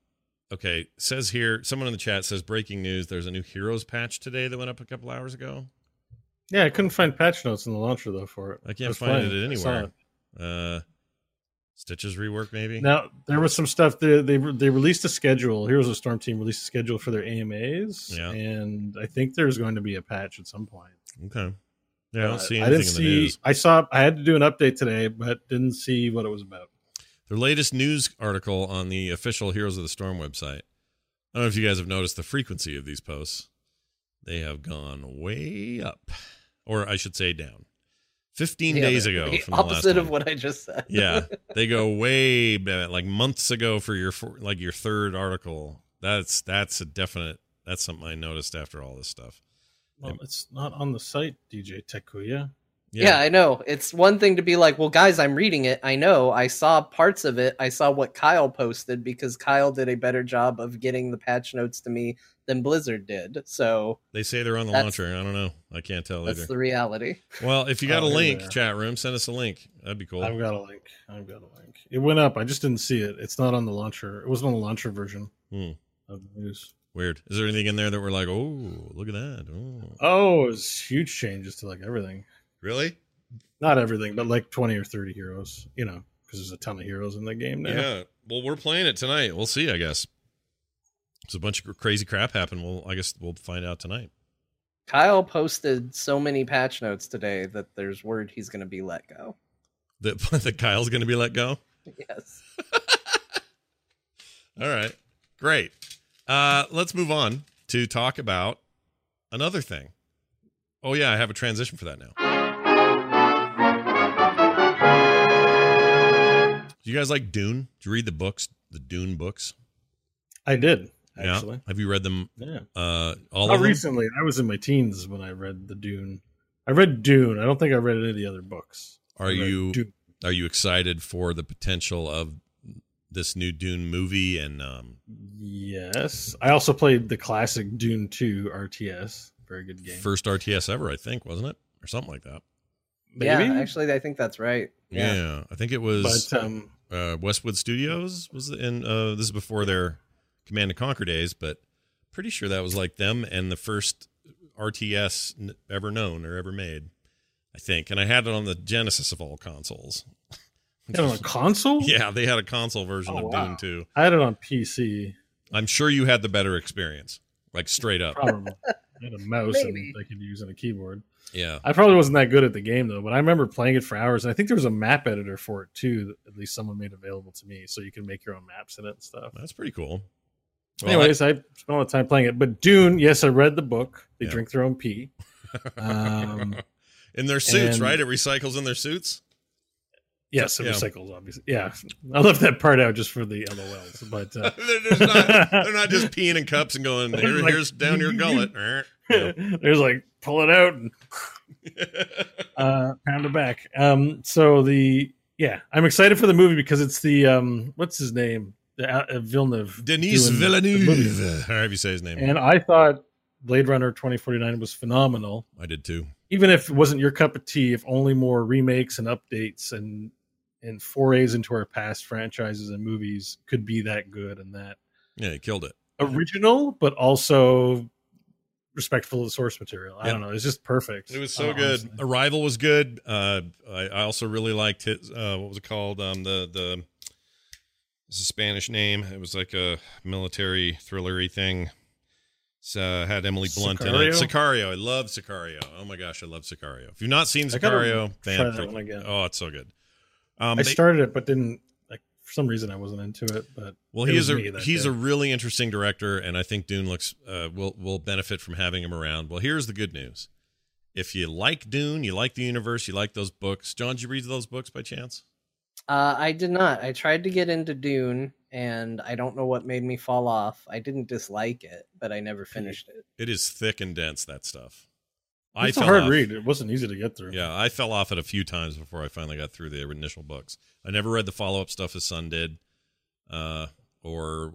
okay, says here, someone in the chat says breaking news. There's a new Heroes patch today that went up a couple hours ago. Yeah, I couldn't find patch notes in the launcher though for it. I can't find it anywhere. Uh, Stitches rework maybe. Now there was some stuff they they they released a schedule. Heroes of Storm Team released a schedule for their AMAs, Yeah. and I think there's going to be a patch at some point. Okay. Yeah, I don't Uh, see I didn't in the see. news. I saw. I had to do an update today, but didn't see what it was about. Their latest news article on the official Heroes of the Storm website. I don't know if you guys have noticed the frequency of these posts. They have gone way up, or I should say down. 15 Yeah, days ago. the from the last opposite of what I just said. yeah, <laughs> they go way back, like months ago for your for, like your third article. That's that's a definite. That's something I noticed after all this stuff. Well, it's not on the site, DJ Tekuya. Yeah. I know. It's one thing to be like, well, guys, I'm reading it. I know. I saw parts of it. I saw what Kyle posted because Kyle did a better job of getting the patch notes to me than Blizzard did. So they say they're on the launcher. I don't know. I can't tell either. that's either. the reality. well, if you got Oh, a link, they chat room, send us a link. That'd be cool. I've got a link. I've got a link. It went up. I just didn't see it. It's not on the launcher. It wasn't on the launcher version Hmm. of the news. Weird. Is there anything in there that we're like, oh, look at that? Oh, Oh, it's huge changes to like everything. Really? Not everything, but like twenty or thirty heroes. You know, because there's a ton of heroes in the game now. Yeah. Well, we're playing it tonight. We'll see. I guess. There's a bunch of crazy crap happened. Well, I guess we'll find out tonight. Kyle posted so many patch notes today that there's word he's going to be let go. That <laughs> that Kyle's going to be let go. Yes. <laughs> All right. Great. Uh, let's move on to talk about another thing. Oh yeah, I have a transition for that now. Do you guys like Dune? Did you read the books, the Dune books? I did actually. Yeah. Have you read them? Yeah. Uh, all Not of them? recently. I was in my teens when I read the Dune. I read Dune. I don't think I read any of the other books. Are you Dune. are you excited for the potential of this new Dune movie? And um, Yes. I also played the classic Dune 2 RTS. Very good game. first RTS ever, I think, wasn't it, or something like that? Yeah, actually, I think that's right. Yeah, Yeah. I think it was. But um, uh, Westwood Studios was in. Uh, this is before their Command and Conquer days, but pretty sure that was like them and the first RTS n- ever known or ever made. I think, and I had it on the Genesis of all consoles. <laughs> you had it on a console? <laughs> Yeah, they had a console version Oh, of wow. Dune too. I had it on PC. I'm sure you had the better experience, like straight up. Probably. I had a mouse Maybe. and I could use and a keyboard. Yeah, I probably wasn't that good at the game though, but I remember playing it for hours. And I think there was a map editor for it too. That at least someone made available to me, so you can make your own maps in it and stuff. that's pretty cool. Well, Anyways, I, spent a lot of time playing it. But Dune, yes, I read the book. They Yeah. drink their own pee. Um, <laughs> in their suits, And- right? It recycles in their suits. Yes, it Yeah. recycles, obviously. Yeah, I left that part out just for the LOLs, but uh, <laughs> they're, not, they're not <laughs> just peeing in cups and going, Here, Like- here's down your gullet. <laughs> There's like pull it out and <laughs> uh, pound it back. Um, so the yeah, I'm excited for the movie because it's the um, what's his name, the, uh, Villeneuve, Denis doing the movie. Villeneuve. <laughs> However you say his name. and I thought Blade Runner 2049 was phenomenal. I did too. Even if it wasn't your cup of tea, if only more remakes and updates and and forays into our past franchises and movies could be that good and that Yeah, he killed it. original, but also respectful of the source material. I Yeah. don't know. It's just perfect. It was so uh, good. honestly. Arrival was good. Uh, I, I also really liked his. Uh, what was it called? Um, the the. It's a Spanish name. It was like a military thrillery thing. It's, uh, had Emily Blunt in it. Sicario? Sicario. I love Sicario. Oh my gosh, I love Sicario. If you've not seen Sicario, try that one again. oh, it's so good. Um, I they- started it, but didn't some reason I wasn't into it. But Well, it he was is me a he's day. a really interesting director, and I think Dune looks uh, will will benefit from having him around. Well, here's the good news: if you like Dune, you like the universe, you like those books. John, did you read those books by chance? Uh, I did not. I tried to get into Dune, and I don't know what made me fall off. I didn't dislike it, but I never finished it. It is thick and dense. That stuff. It's a fell hard off- read. It wasn't easy to get through. Yeah, I fell off it a few times before I finally got through the initial books. I never read the follow up stuff his son did, uh, or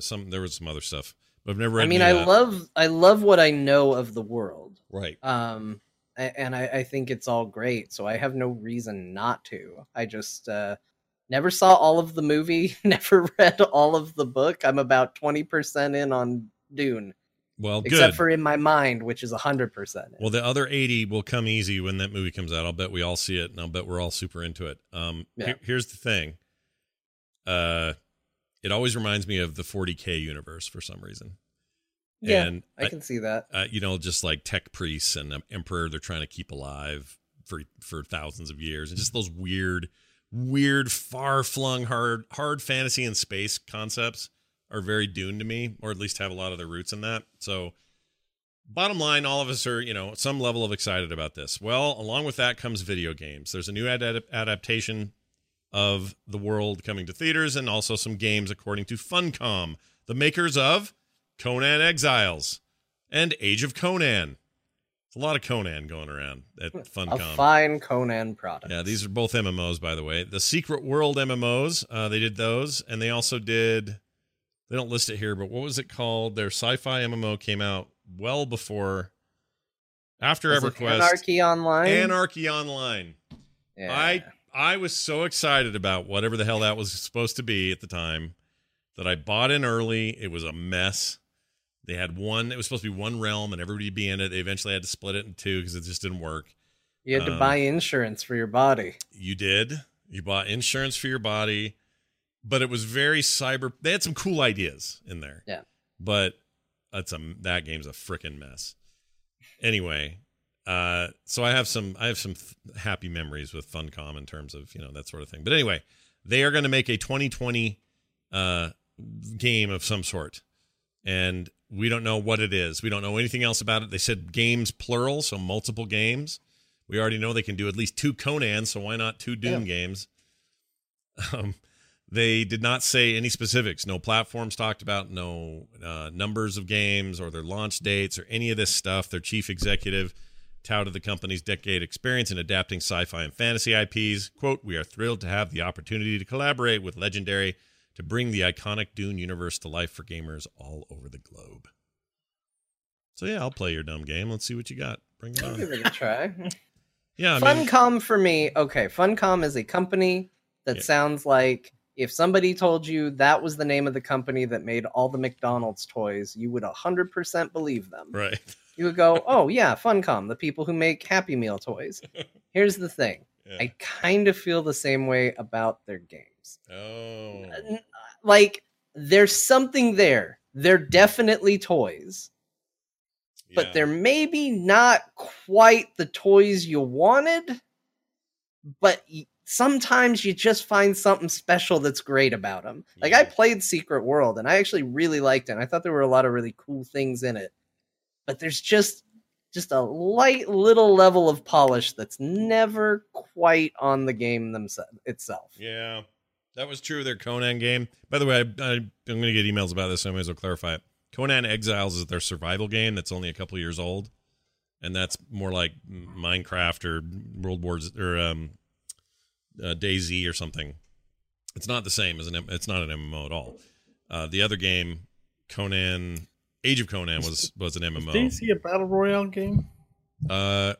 some. There was some other stuff, but I've never read. I mean, I that. love I love what I know of the world. right. Um, and I, I think it's all great, so I have no reason not to. I just uh, never saw all of the movie, <laughs> never read all of the book. I'm about twenty percent in on Dune, Well, good. except for in my mind, which is hundred percent. Well, the other 80 will come easy when that movie comes out. I'll bet we all see it and I'll bet we're all super into it. Um, Yeah. here- here's the thing. Uh, it always reminds me of the 40K universe for some reason. Yeah, and I can see that. uh, you know, just like tech priests and um, emperor they're trying to keep alive for for thousands of years, and just those weird, weird, far flung, hard hard fantasy and space concepts are very Dune to me, or at least have a lot of their roots in that. So, bottom line, all of us are you know some level of excited about this. Well, along with that comes video games. There's a new ad- adaptation of the world coming to theaters, and also some games according to Funcom, the makers of Conan Exiles and Age of Conan. It's a lot of Conan going around at Funcom. A fine Conan product. Yeah, these are both MMOs, by the way. The Secret World MMOs, uh, they did those, and they also did. They don't list it here, but what was it called? Their sci-fi MMO came out well before, after Was EverQuest. Anarchy Online. Anarchy Online. Yeah. I I was so excited about whatever the hell that was supposed to be at the time that I bought in early. It was a mess. They had one. It was supposed to be one realm, and everybody be in it. They eventually had to split it in two because it just didn't work. you had to um, buy insurance for your body. You did. You bought insurance for your body, but it was very cyber. They had some cool ideas in there. Yeah. But that's a that game's a freaking mess. Anyway, uh, so I have some I have some th- happy memories with Funcom in terms of you know that sort of thing. But anyway, they are going to make a 2020 uh, game of some sort, and we don't know what it is. We don't know anything else about it. They said games plural, so multiple games. We already know they can do at least two Conan, so why not two Dune games? <laughs> Um, they did not say any specifics. No platforms talked about, no uh, numbers of games or their launch dates or any of this stuff. Their chief executive touted the company's decade experience in adapting sci-fi and fantasy IPs. "Quote: We are thrilled to have the opportunity to collaborate with Legendary to bring the iconic Dune universe to life for gamers all over the globe." So yeah, I'll play your dumb game. Let's see what you got. Bring it I'll on. give it a try. <laughs> Yeah, I mean, Funcom for me, okay. Funcom is a company that Yeah. sounds like if somebody told you that was the name of the company that made all the McDonald's toys, you would 100% believe them. right. You would go, <laughs> oh, yeah, Funcom, the people who make Happy Meal toys. <laughs> Here's the thing Yeah. I kind of feel the same way about their games. Oh. Like, there's something there. They're definitely toys, but Yeah. they're maybe not quite the toys you wanted. But y- sometimes you just find something special that's great about them. Like, I played Secret World and I actually really liked it. and I thought there were a lot of really cool things in it. But there's just just a light little level of polish that's never quite on the game themselves itself. Yeah, that was true of their Conan game. By the way, I, I, I'm going to get emails about this, so I may as well clarify it. Conan Exiles is their survival game that's only a couple years old, and that's more like Minecraft or World Wars or um, uh, DayZ or something. It's not the same as an. It's not an MMO at all. Uh, the other game, Conan Age of Conan, was was an MMO. Is DayZ a battle royale game? Uh,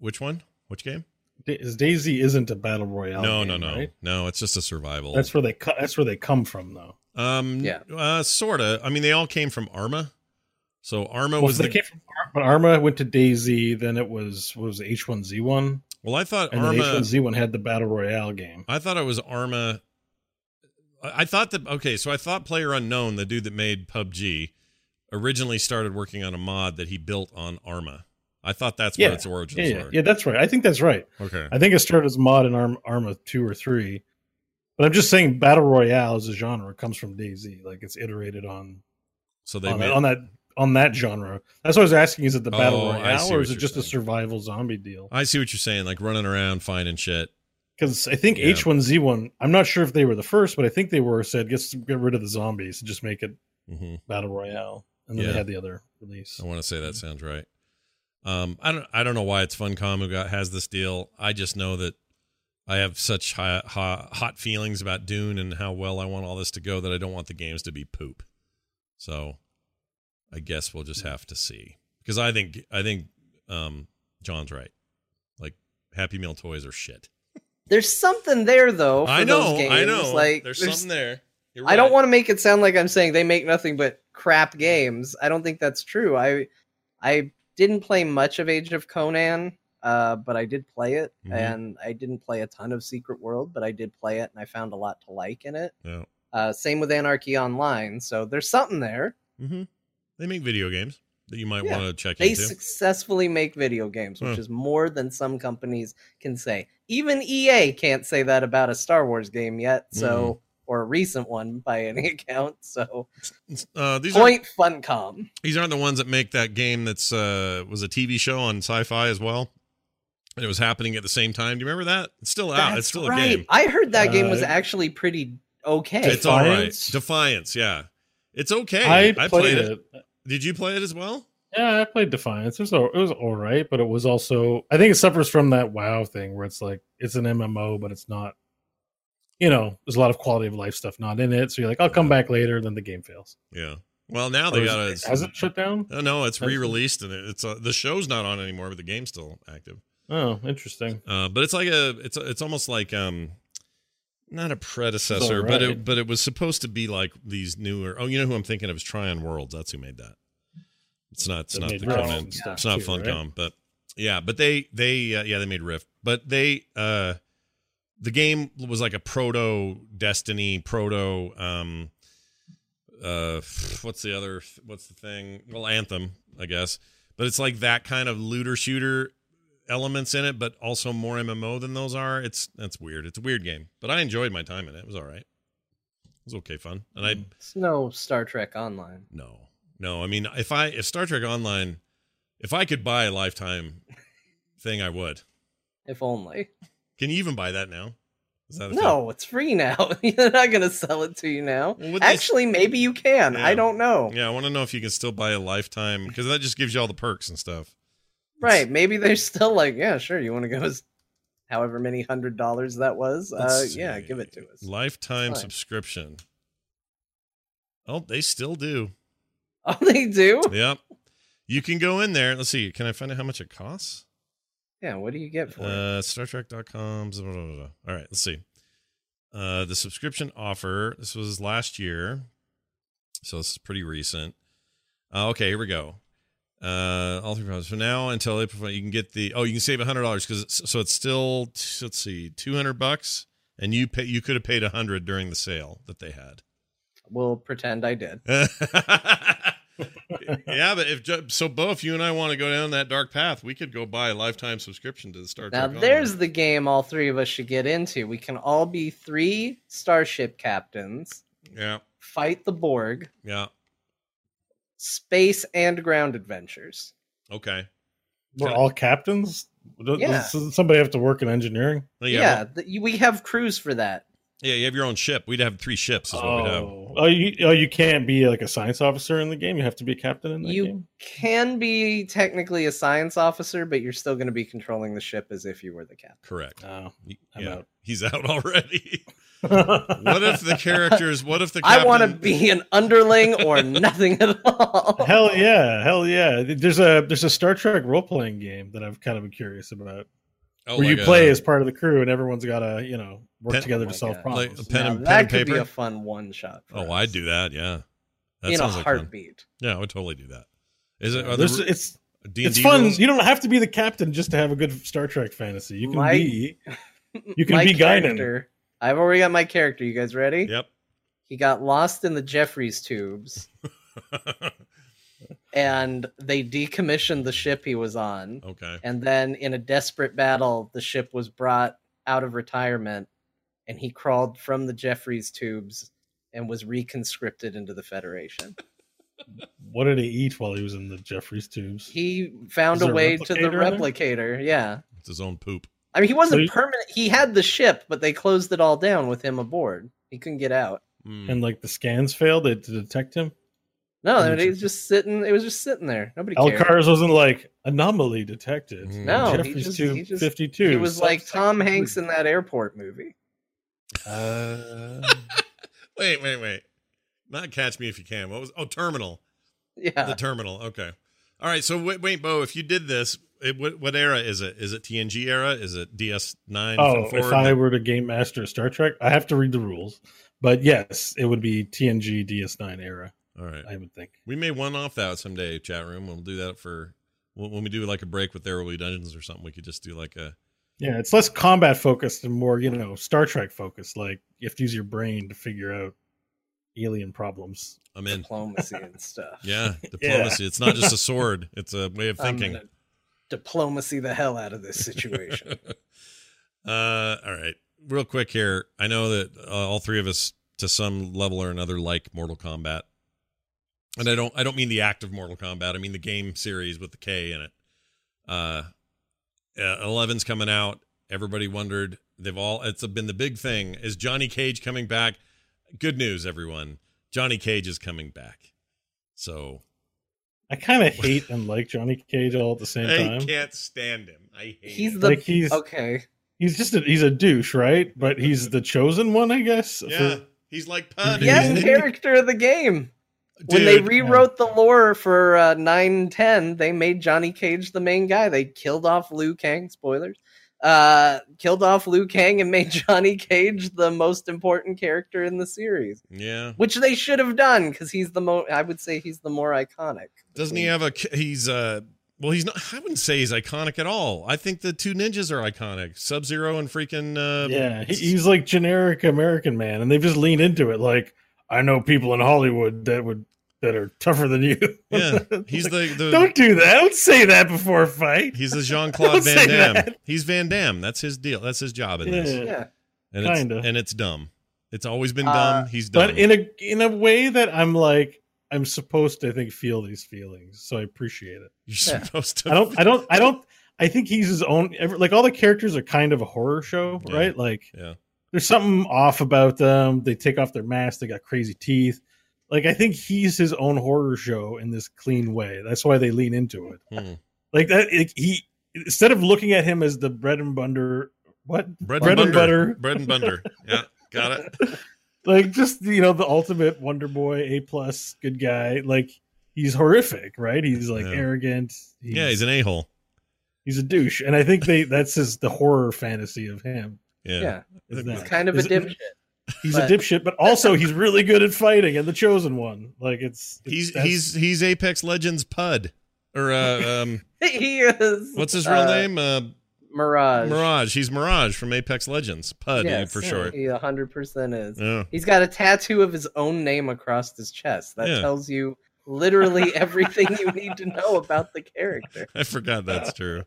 which one? Which game? Is DayZ isn't a battle royale? No, game, no, no, right? no. It's just a survival. That's where they co- that's where they come from, though. Um, Yeah. uh, sorta. I mean, they all came from Arma. So Arma Well, was they the. came from Ar- but Arma went to DayZ, then it was what was H1Z1, well, I thought and Arma. H1Z1 had the battle royale game. I thought it was Arma. I thought that okay, so I thought Player Unknown, the dude that made PUBG, originally started working on a mod that he built on Arma. I thought that's Yeah. what its origins Yeah, yeah, were. yeah, that's right. I think that's right. Okay. I think it started as a mod in Arm, Arma two or three, but I'm just saying battle royale as a genre comes from DayZ. Like it's iterated on So they on, made that, on that on that genre. That's what I was asking: is it the battle Oh, royale or is it just a survival zombie deal? I see what you're saying, like running around finding shit. Because I think Yeah. H1Z1. I'm not sure if they were the first, but I think they were said get get rid of the zombies and just make it hmm battle royale, and then Yeah. they had the other release. I want to say that sounds right. Um, I don't. I don't know why it's Funcom who got has this deal. I just know that I have such high, hot, hot feelings about Dune and how well I want all this to go that I don't want the games to be poop. So, I guess we'll just have to see because I think I think um, John's right. Like Happy Meal toys are shit. There's something there though. For I know. those games. I know. Like there's, something there. You're I don't want to make it sound like I'm saying they make nothing but crap games. I don't think that's true. I I didn't play much of Age of Conan, uh, but I did play it, Mhm. and I didn't play a ton of Secret World, but I did play it, and I found a lot to like in it. Yeah. Uh, same with Anarchy Online, so there's something there. hmm They make video games that you might Yeah. want to check They into. They successfully make video games, which Huh. is more than some companies can say. Even EA can't say that about a Star Wars game yet, so Mm-hmm. or a recent one by any <laughs> account. So uh, these are point Funcom. These aren't the ones that make that game that's uh was a TV show on sci-fi as well. And it was happening at the same time. Do you remember that? It's still out. it's still right. a game. I heard that game was Uh, actually pretty okay. It's all right. Defiance? Defiance, yeah. It's okay. I played, it. Did you play it as well? Yeah, I played Defiance. It was al- it was all right, but it was also I think it suffers from that WoW thing where it's like it's an MMO, but it's not. You know, there's a lot of quality of life stuff not in it, so you're like, I'll come back later, then the game fails. Yeah. Well, now they got it. has it shut down? Oh, no, it's re-released and it's uh, the show's not on anymore, but the game's still active. Oh, interesting. Uh, but it's like a it's it's almost like um not a predecessor, It's but it but it was supposed to be like these newer. Oh, you know who I'm thinking of is Trion Worlds. That's who made that. It's not. It's That not the Rift Conan. It's not too, right? But yeah, but they they uh, yeah they made Rift, but they uh the game was like a proto Destiny, proto um uh what's the other what's the thing? Well, Anthem, I guess. But it's like that kind of looter shooter elements in it, but also more MMO than those are. It's that's weird. It's a weird game, but I enjoyed my time in it. It was all right. It was okay fun, and I It's no Star Trek Online. no, no. I mean, if I if Star Trek Online, if I could buy a lifetime thing, I would. If only. Can you even buy that now? Is that a No, it's free now. <laughs> They're not going to sell it to you now. Well, would they- Actually, maybe you can. Yeah. I don't know. Yeah, I want to know if you can still buy a lifetime because that just gives you all the perks and stuff. Right. <laughs> Maybe they're still like, yeah, sure. You want to go as however many hundred dollars that was? Uh, yeah, give it to us. Lifetime subscription. Oh, they still do. <laughs> Oh, they do? Yep. You can go in there. Let's see. Can I find out how much it costs? Yeah, what do you get for it? Uh, StarTrek.com. blah, blah, blah, blah. All right, let's see. Uh, the subscription offer. This was last year, so this is pretty recent. Uh, okay, here we go. Uh, all three products. So now until April, you can get the. Oh, you can save a hundred dollars because so it's still let's see, two hundred bucks, and you pay. You could have paid a hundred during the sale that they had. We'll pretend I did. <laughs> <laughs> yeah, but if so, Bo, if you and I want to go down that dark path, we could go buy a lifetime subscription to the Star Trek. Now, there's Online. the game all three of us should get into. We can all be three starship captains, yeah, fight the Borg, yeah. Space and ground adventures. Okay. We're all captains. Does- Yeah. does somebody have to work in engineering? Yeah, yeah, well, th- you- we have crews for that. yeah, you have your own ship. We'd have three ships. Is what we'd have. Oh, oh, you, oh, you can't be like a science officer in the game. You have to be a captain in the You game. You can be technically a science officer, but you're still going to be controlling the ship as if you were the captain. Correct. Oh, Y- I'm yeah, out. he's out <laughs> already. What if the characters? What if the I want to be an underling or nothing at all. hell yeah, hell yeah! There's a there's a Star Trek role playing game that I've kind of been curious about, oh, where you like play a- as part of the crew and everyone's got to you know work Pen- together Oh to solve God. problems. Like a pen Now, and- pen that and could be a fun one shot. Oh, us. I'd do that. Yeah, that in a sounds like fun. heartbeat. Yeah, I would totally do that. Is it? Are there it's D&D it's fun. rules? You don't have to be the captain just to have a good Star Trek fantasy. You can My- be you can <laughs> My be Guinan. Character- I've already got my character. You guys ready? Yep. He got lost in the Jefferies tubes, <laughs> and they decommissioned the ship he was on. okay. And then, in a desperate battle, the ship was brought out of retirement, and he crawled from the Jefferies tubes and was reconscripted into the Federation. <laughs> What did he eat while he was in the Jefferies tubes? He found Is a there a way to the replicator in there? replicator. Yeah. It's his own poop. I mean, he wasn't So he- permanent. He had the ship, but they closed it all down with him aboard. He couldn't get out. Mm. and like the scans failed to detect him. No, Hmm. it was just sitting. It was just sitting there. Nobody cared. LCARS wasn't like anomaly detected. Mm. No, he Jefferies he just- 52. He was like Tom Hanks in that airport movie. Uh, <laughs> Wait, wait, wait. Not catch me if you can. What was? Oh, terminal. Yeah. The terminal. Okay. All right. So wait, wait, Bo. If you did this, it, what, what era is it? Is it TNG era? Is it DS nine? oh, if I were to game master Star Trek, I have to read the rules. But yes, it would be TNG DS9 era. All right. I would think. We may one off that someday, chat room. We'll do that for when when we do like a break with There Will Be Dungeons or something. We could just do like a Yeah, it's less combat focused and more, you know, Star Trek focused. Like you have to use your brain to figure out alien problems. I'm in. Diplomacy and stuff. Yeah, <laughs> diplomacy. It's not just a sword; it's a way of I'm thinking. Diplomacy the hell out of this situation. <laughs> uh, all right, real quick here. I know that uh, all three of us, to some level or another, like Mortal Kombat, and I don't. I don't mean the act of Mortal Kombat. I mean the game series with the K in it. Uh, uh, 11's coming out. Everybody wondered. They've all. It's been the big thing. Is Johnny Cage coming back? Good news, everyone. Johnny Cage is coming back. So I kind of <laughs> hate and like Johnny Cage all at the same I time. I can't stand him. I hate He's him. the Like, he's- okay. He's just a, he's a douche, right? But he's the chosen one, I guess. Yeah, for- he's like Pud. Yes, character of the game. when they Dude, rewrote the lore for uh, 9 10, they made Johnny Cage the main guy. They killed off Liu Kang, spoilers. Uh, killed off Liu Kang and made Johnny Cage the most important character in the series, yeah. which they should have done because he's the mo. I would say he's the more iconic. Doesn't he have a? He's uh. Well, he's not. I wouldn't say he's iconic at all. I think the two ninjas are iconic. Sub Zero and freaking. Uh, yeah, he's like generic American man, and they've just leaned into it. Like I know people in Hollywood that would that are tougher than you. <laughs> Yeah, he's the, the Don't do that. Don't say that before a fight. He's the <laughs> Jean Claude Van Damme. that. He's Van Damme. That's his deal. That's his job in this. Yeah. Yeah, And it's Kinda. and it's dumb. It's always been Uh, dumb. He's dumb. But in a in a way that I'm like I'm supposed to I think feel these feelings, so I appreciate it. You're Yeah. supposed to. I don't I don't I don't I think he's his own every, like all the characters are kind of a horror show, Yeah. right? Like Yeah. there's something off about them. They take off their mask, they got crazy teeth. Like I think he's his own horror show in this clean way. That's why they lean into it. Hmm. Like that it, he instead of looking at him as the bread and butter what Bread, Bread and and butter. butter. Bread and butter. Yeah, got it. <laughs> like just you know the ultimate Wonder Boy A plus good guy. Like he's horrific, right? He's like Yeah. arrogant. Yeah, he's an a hole. he's a douche, and I think they that's his the horror fantasy of him. Yeah. yeah. is He's kind of a Is- dipshit. He's but- a dipshit, but also he's really good at fighting and the chosen one. Like it's, it's He's he's he's Apex Legends Pud. Or uh um <laughs> he is. what's his real uh, name? Uh Mirage. Mirage. He's Mirage from Apex Legends. Pud Yes, for yeah, sure. He 100% is. Yeah. He's got a tattoo of his own name across his chest. That Yeah. tells you literally <laughs> everything you need to know about the character. <laughs> I forgot that's true.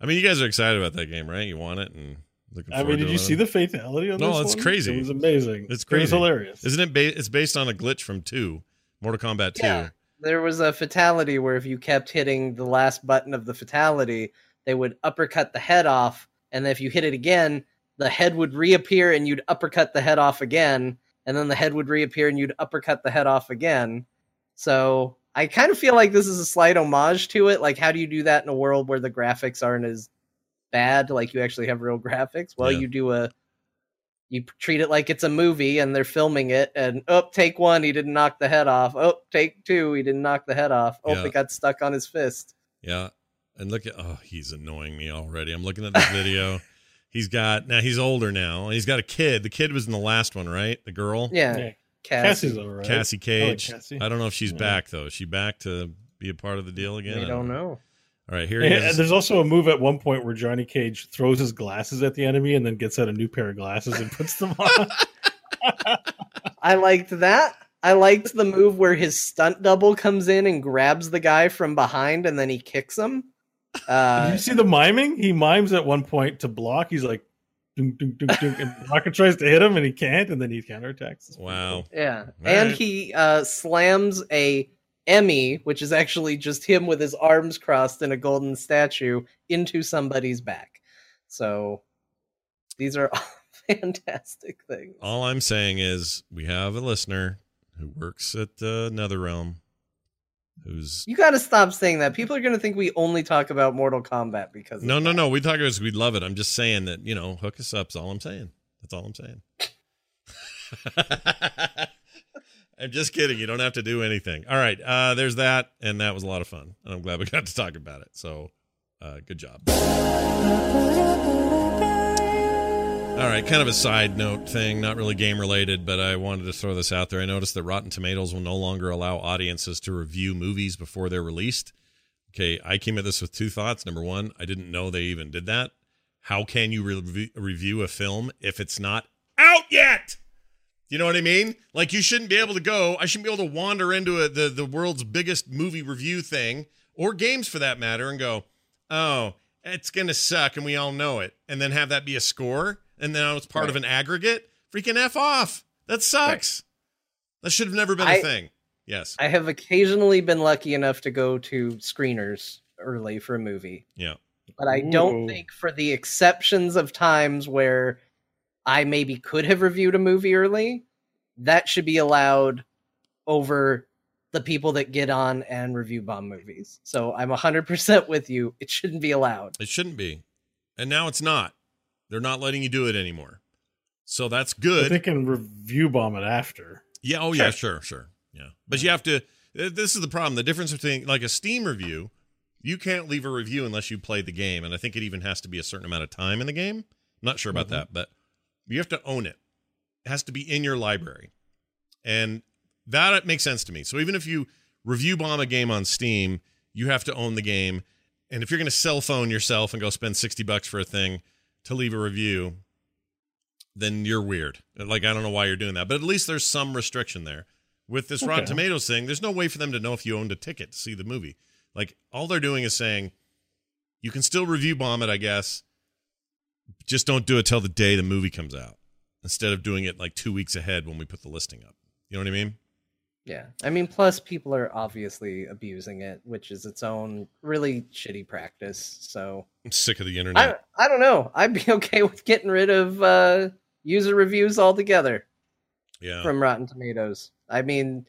I mean, you guys are excited about that game, right? You want it and looking I forward mean, to did you it. see the fatality on No, this it's one? crazy. It was amazing. It's It was crazy. hilarious. Isn't it? Ba- it's based on a glitch from two, Mortal Kombat Two. Yeah. there was a fatality where if you kept hitting the last button of the fatality, they would uppercut the head off, and if you hit it again, the head would reappear and you'd uppercut the head off again, and then the head would reappear and you'd uppercut the head off again. So I kind of feel like this is a slight homage to it. Like, how do you do that in a world where the graphics aren't as bad? Like, you actually have real graphics. Well, Yeah. you do a you treat it like it's a movie and they're filming it and oh take one he didn't knock the head off oh take two he didn't knock the head off oh Yeah. it got stuck on his fist Yeah. And look at oh, he's annoying me already. I'm looking at this video. <laughs> he's got now he's older now. and He's got a kid. The kid was in the last one, right? The girl? yeah, Yeah. Cassie. Cassie's all right. Cassie I like Cage. Cassie. I don't know if she's Yeah. back though. Is she back to be a part of the deal again? we I don't know All right, here he And is. there's also a move at one point where Johnny Cage throws his glasses at the enemy and then gets out a new pair of glasses and puts them on. <laughs> i liked that i liked the move where his stunt double comes in and grabs the guy from behind and then he kicks him <laughs> Did uh you see the miming? He mimes at one point to block. He's like, dunk, dunk, dunk, dunk, and <laughs> Rocket tries to hit him and he can't, and then he counterattacks. It's Wow. yeah All and right. he uh slams a emmy which is actually just him with his arms crossed in a golden statue into somebody's back so these are <laughs> all fantastic things All I'm saying is we have a listener who works at uh, NetherRealm who's You got to stop saying that. People are going to think we only talk about Mortal Kombat because No, no, that. no. We talk about we love it. I'm just saying that, you know, hook us up is all I'm saying. That's all I'm saying. <laughs> I'm just kidding. You don't have to do anything. All right. Uh, there's that. And that was a lot of fun. And I'm glad we got to talk about it. So uh, good job. All right, kind of a side note thing, not really game related, but I wanted to throw this out there. I noticed that Rotten Tomatoes will no longer allow audiences to review movies before they're released. Okay, I came at this with two thoughts. Number one, I didn't know they even did that. How can you re- review a film if it's not out yet? You know what I mean? Like you shouldn't be able to go. I shouldn't be able to wander into a, the the world's biggest movie review thing or games for that matter and go, "Oh, it's gonna suck," and we all know it, and then have that be a score, and then it's part of an aggregate. Freaking f off! That sucks. That should have never been a I- thing. Yes. I have occasionally been lucky enough to go to screeners early for a movie, yeah. but I don't think for the exceptions of times where I maybe could have reviewed a movie early, that should be allowed over the people that get on and review bomb movies. So I'm 100% with you. It shouldn't be allowed. It shouldn't be. And now it's not. They're not letting you do it anymore. So that's good. They can review bomb it after. Yeah. Oh, yeah. Sure. Sure. Yeah. But you have to. uh, This is the problem. The difference between like a Steam review, you can't leave a review unless you played the game, and I think it even has to be a certain amount of time in the game. I'm not sure about Mhm. that, but you have to own it. It has to be in your library, and that makes sense to me. So even if you review bomb a game on Steam, you have to own the game. And if you're going to cell phone yourself and go spend 60 bucks for a thing to leave a review, then you're weird. Like I don't know why you're doing that, but at least there's some restriction there. With this Rotten Tomatoes thing, there's no way for them to know if you owned a ticket to see the movie. Like all they're doing is saying you can still review bomb it, I guess. Just don't do it till the day the movie comes out instead of doing it like 2 weeks ahead when we put the listing up. You know what I mean? Yeah. I mean, plus people are obviously abusing it, which is its own really shitty practice. So I'm sick of the internet. I, I don't know. I'd be <laughs> okay with getting rid of uh, user reviews altogether yeah. from Rotten Tomatoes. I mean,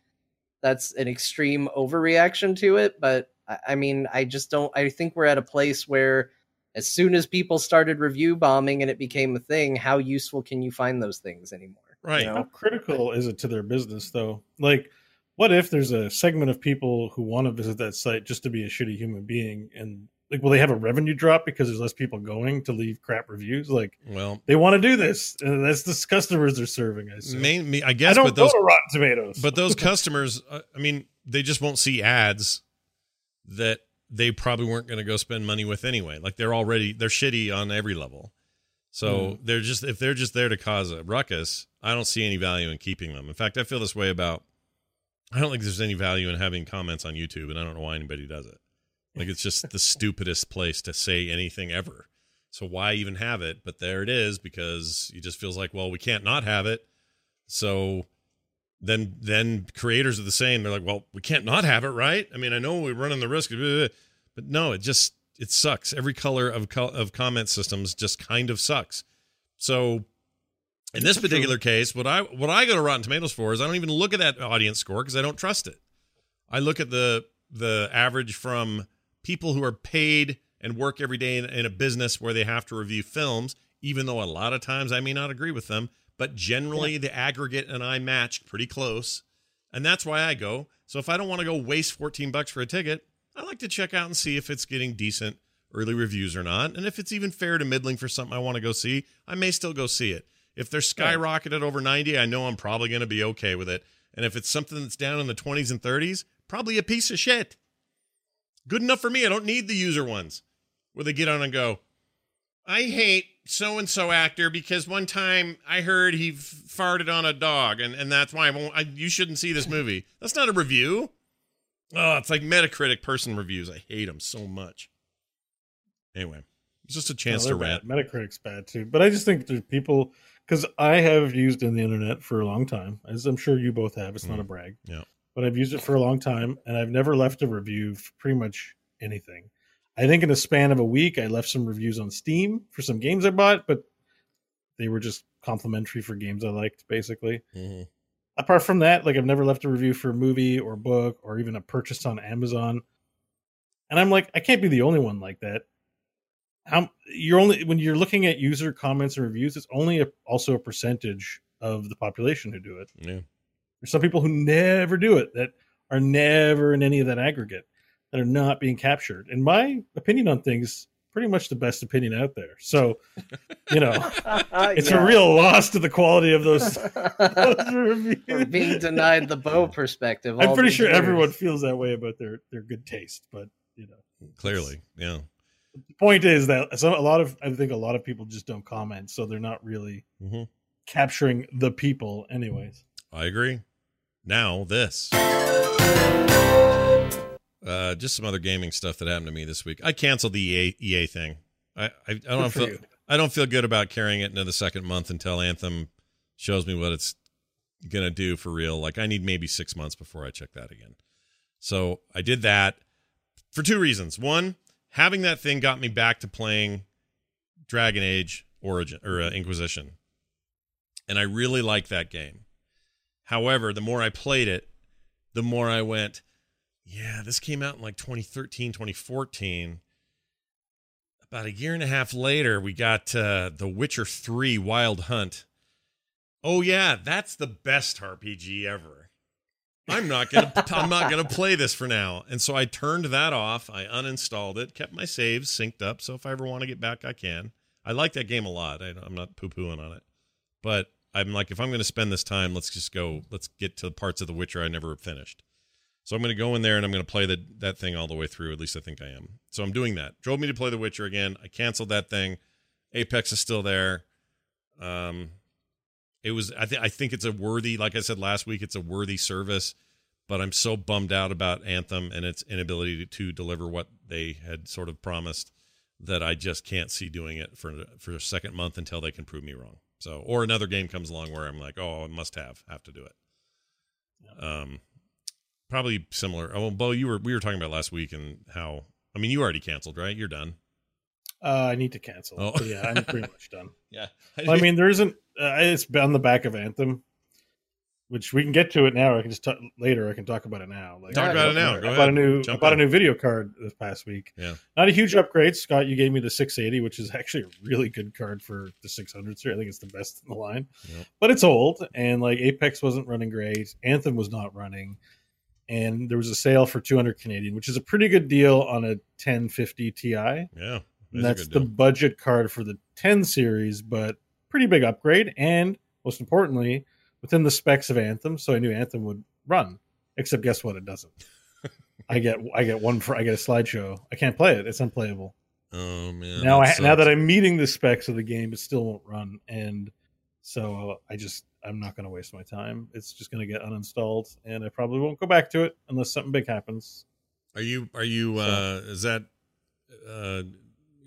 that's an extreme overreaction to it, but I, I mean, I just don't. I think we're at a place where as soon as people started review bombing and it became a thing, how useful can you find those things anymore? Right. You How critical is it to their business, though? Like, what if there's a segment of people who want to visit that site just to be a shitty human being, and like, will they have a revenue drop because there's less people going to leave crap reviews? Like, well, they want to do this, and that's the customers they're serving. I assume. main, me, I I guess don't but those go to Rotten Tomatoes, but those <laughs> customers uh, i mean they just won't see ads that they probably weren't going to go spend money with anyway. Like they're already they're shitty on every level. So hmm. they're just if they're just there to cause a ruckus i don't see any value in keeping them. In fact i feel this way about i don't think there's any value in having comments on youtube and i don't know why anybody does it. Like it's just the <laughs> stupidest place to say anything ever. So why even have it? But there it is because it just feels like well we can't not have it. So then then creators are the same. They're like, well, we can't not have it, right? I mean, I know we're running the risk, of, eh, but no, it just it sucks. Every color of co- of comment systems just kind of sucks. So in this particular case, what I what I go to Rotten Tomatoes for is I don't even look at that audience score because I don't trust it. I look at the the average from people who are paid and work every day in, in a business where they have to review films, even though a lot of times I may not agree with them but generally yeah. the aggregate and I matched pretty close. And that's why I go. So if I don't want to go waste 14 bucks for a ticket, I like to check out and see if it's getting decent early reviews or not. And if it's even fair to middling for something I want to go see, I may still go see it. If they're skyrocketed over 90, I know I'm probably going to be okay with it. And if it's something that's down in the 20s and 30s, probably a piece of shit. Good enough for me. I don't need the user ones where they get on and go, I hate so and so actor because one time I heard he farted on a dog, and, and that's why I won't. I, you shouldn't see this movie. <laughs> That's not a review. Oh, it's like Metacritic person reviews. I hate them so much. Anyway, it's just a chance no, to rant. Bad. Metacritic's bad too, but I just think there's people because I have used in the internet for a long time, as I'm sure you both have. It's mm. not a brag. Yeah, but I've used it for a long time, and I've never left a review for pretty much anything. I think in a span of a week, I left some reviews on Steam for some games I bought, but they were just complimentary for games I liked, basically. Mm-hmm. Apart from that, like I've never left a review for a movie or book or even a purchase on Amazon. And I'm like, I can't be the only one like that. How you're only when you're looking at user comments and reviews, it's only a, also a percentage of the population who do it. Yeah. There's some people who never do it that are never in any of that aggregate that are not being captured. And my opinion on things, pretty much the best opinion out there. So, you know, <laughs> it's yeah. a real loss to the quality of those, <laughs> those reviews. being denied the bow perspective. I'm pretty sure years. everyone feels that way about their their good taste, but you know, clearly, yeah. The point is that some, a lot of I think a lot of people just don't comment, so they're not really mm-hmm. capturing the people, anyways. I agree. Now this. Uh, just some other gaming stuff that happened to me this week. I canceled the EA, EA thing. I, I, I don't feel you. I don't feel good about carrying it into the second month until Anthem shows me what it's gonna do for real. Like I need maybe six months before I check that again. So I did that for two reasons. One, having that thing got me back to playing Dragon Age Origin or uh, Inquisition, and I really like that game. However, the more I played it, the more I went yeah, this came out in like 2013, 2014. About a year and a half later, we got uh, The Witcher 3 Wild Hunt. Oh yeah, that's the best RPG ever. I'm not gonna <laughs> I'm not gonna play this for now. And so I turned that off. I uninstalled it, kept my saves synced up, so if I ever want to get back, I can. I like that game a lot. I, am not poo pooing on it, but I'm like, if I'm going to spend this time, let's just go. Let's get to the parts of The Witcher I never finished. So I'm going to go in there and I'm going to play the, that thing all the way through. At least I think I am. So I'm doing that. Drove me to play The Witcher again. I canceled that thing. Apex is still there. Um, it was. I think. I think it's a worthy. Like I said last week, it's a worthy service. But I'm so bummed out about Anthem and its inability to, to deliver what they had sort of promised that I just can't see doing it for for a second month until they can prove me wrong. So, or another game comes along where I'm like, oh, I must have have to do it. Um, probably similar. Oh, Bo, you were we were talking about last week and how I mean you already canceled, right? You're done. Uh, I need to cancel. Oh. yeah, I'm <laughs> pretty much done. yeah, I, well, I mean there isn't. Uh, it's on the back of Anthem, which we can get to it now. I can just talk later. I can talk about it now. Like, talk about it now. Go I ahead. bought a new. Jump I bought in. a new video card this past week. Yeah, not a huge upgrade. Scott, you gave me the 680, which is <laughs> actually a really good card for the 600 series. I think it's the best in the line, yep. but it's old and like Apex wasn't running great. Anthem was not running and there was a sale for 200 Canadian, which is a pretty good deal on a 1050 Ti. Yeah. And that's the budget card for the 10 series, but pretty big upgrade. And most importantly, within the specs of Anthem. So I knew Anthem would run, except guess what? It doesn't. <laughs> I get I get one for I get a slideshow. I can't play it. It's unplayable. Oh man! Now I, now that I'm meeting the specs of the game, it still won't run, and so I just I'm not going to waste my time. It's just going to get uninstalled, and I probably won't go back to it unless something big happens. Are you? Are you? So, uh, is that uh,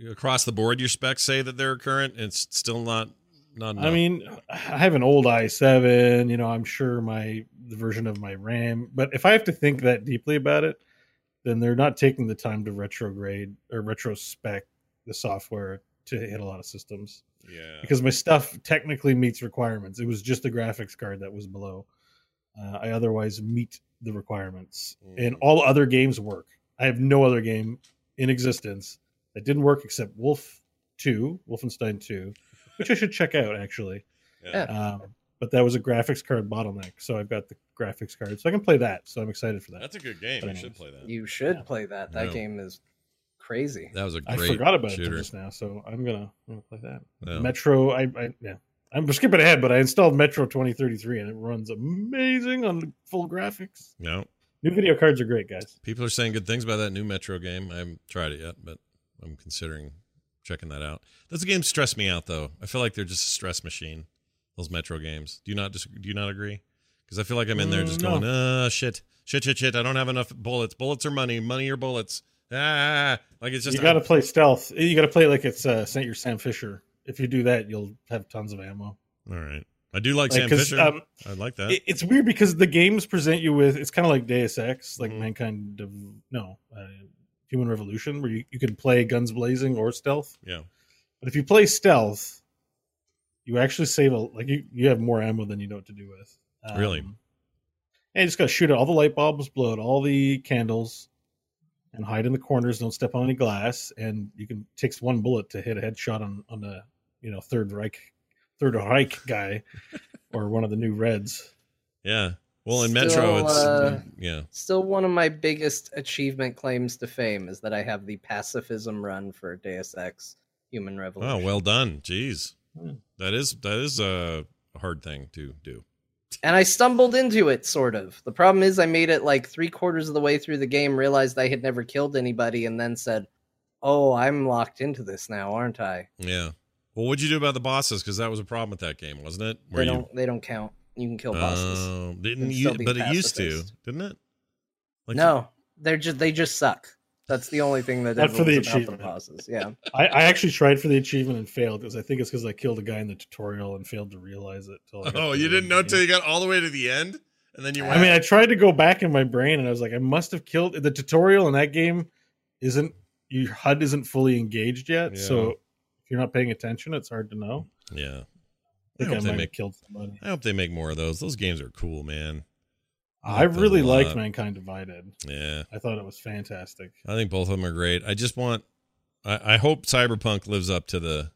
across the board? Your specs say that they're current. It's still not not. I mean, I have an old i7. You know, I'm sure my the version of my RAM. But if I have to think that deeply about it, then they're not taking the time to retrograde or retrospec the software to hit a lot of systems. Yeah, Because my stuff technically meets requirements. It was just the graphics card that was below. Uh, I otherwise meet the requirements, and Mm. all other games work. I have no other game in existence that didn't work except Wolf Two, Wolfenstein Two, which I should check out actually. yeah. Um, but that was a graphics card bottleneck, so I've got the graphics card, so I can play that. So I'm excited for that. That's a good game. But You should play that. You should Yeah. play that. That Yeah. game is crazy. That was a I great I forgot about it just now, so I'm gonna, I'm gonna play that. Yeah. Metro, I, I yeah, I'm skipping ahead, but I installed Metro 2033 and it runs amazing on full graphics. No, New video cards are great, guys. people are saying good things about that new Metro game. I haven't tried it yet, but I'm considering checking that out. Those games stress me out, though. I feel like they're just a stress machine. Those Metro games. Do you not dis- do you not agree? Because I feel like I'm in there Mm, just no. going, uh, shit, shit, shit, shit. I don't have enough bullets. Bullets are money. Money or bullets. Ah, like it's just you got to play stealth. You got to play like it's uh, Saint Your Sam Fisher. If you do that, you'll have tons of ammo. all right. I do like, Like, Sam Fisher. um, I like that. It, it's weird because the games present you with it's kind of like Deus Ex, like Mhm. Mankind of no uh, Human Revolution, where you, you can play guns blazing or stealth. yeah. But if you play stealth, you actually save a like you, you have more ammo than you know what to do with. Um, Really? And you just got to shoot out all the light bulbs, blow out all the candles, and hide in the corners. Don't step on any glass. And you can takes one bullet to hit a headshot on on the you know third Reich third Reich guy <laughs> or one of the new Reds. Yeah. Well, in Still, Metro, it's uh, yeah. Still, one of my biggest achievement claims to fame is that I have the pacifism run for Deus Ex Human Revolution. Oh, well done. Jeez, Hmm. that is that is a hard thing to do. And I stumbled into it, sort of. The problem is, I made it like three quarters of the way through the game, realized I had never killed anybody, and then said, "Oh, I'm locked into this now, aren't I?" Yeah. Well, what'd you do about the bosses? Because that was a problem with that game, wasn't it? they don't. They don't count. You can kill bosses. Oh, didn't you? But it used to, didn't it? no, they're just they just suck. That's the only thing that Not for the influences about achievement. bosses. Yeah. <laughs> I, I actually tried for the achievement and failed because I think it's because I killed a guy in the tutorial and failed to realize it. till I Oh, you didn't know end. till you got all the way to the end, and then you. Went, I mean, I tried to go back in my brain and I was like, I must have killed the tutorial in that game. Isn't your HUD isn't fully engaged yet? Yeah. So if you're not paying attention, it's hard to know. yeah. I think I I, hope they might make- have killed somebody. I hope they make more of those. Those games are cool, man. I really liked lot. Mankind Divided. Yeah, I thought it was fantastic. I think both of them are great. I just want. I, I hope Cyberpunk lives up to the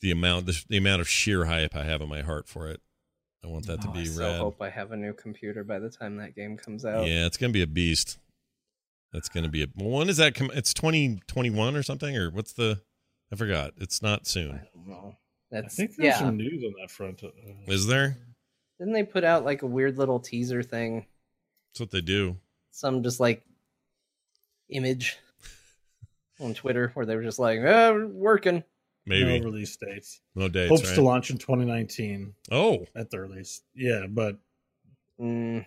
the amount the, the amount of sheer hype I have in my heart for it. I want that to Oh, be I so rad. hope I have a new computer by the time that game comes out. Yeah, it's gonna be a beast. That's gonna be a. When is that come? It's twenty twenty one or something, or what's the? I forgot. It's not I soon. don't know. I think there's yeah. some news on that front. Uh, Is there? Didn't they put out like a weird little teaser thing? That's what they do. Some just like image <laughs> on Twitter where they were just like, we're working. Maybe no release dates. no dates. Hopes right? to launch in 2019 Oh, at the earliest. Yeah, but Mm,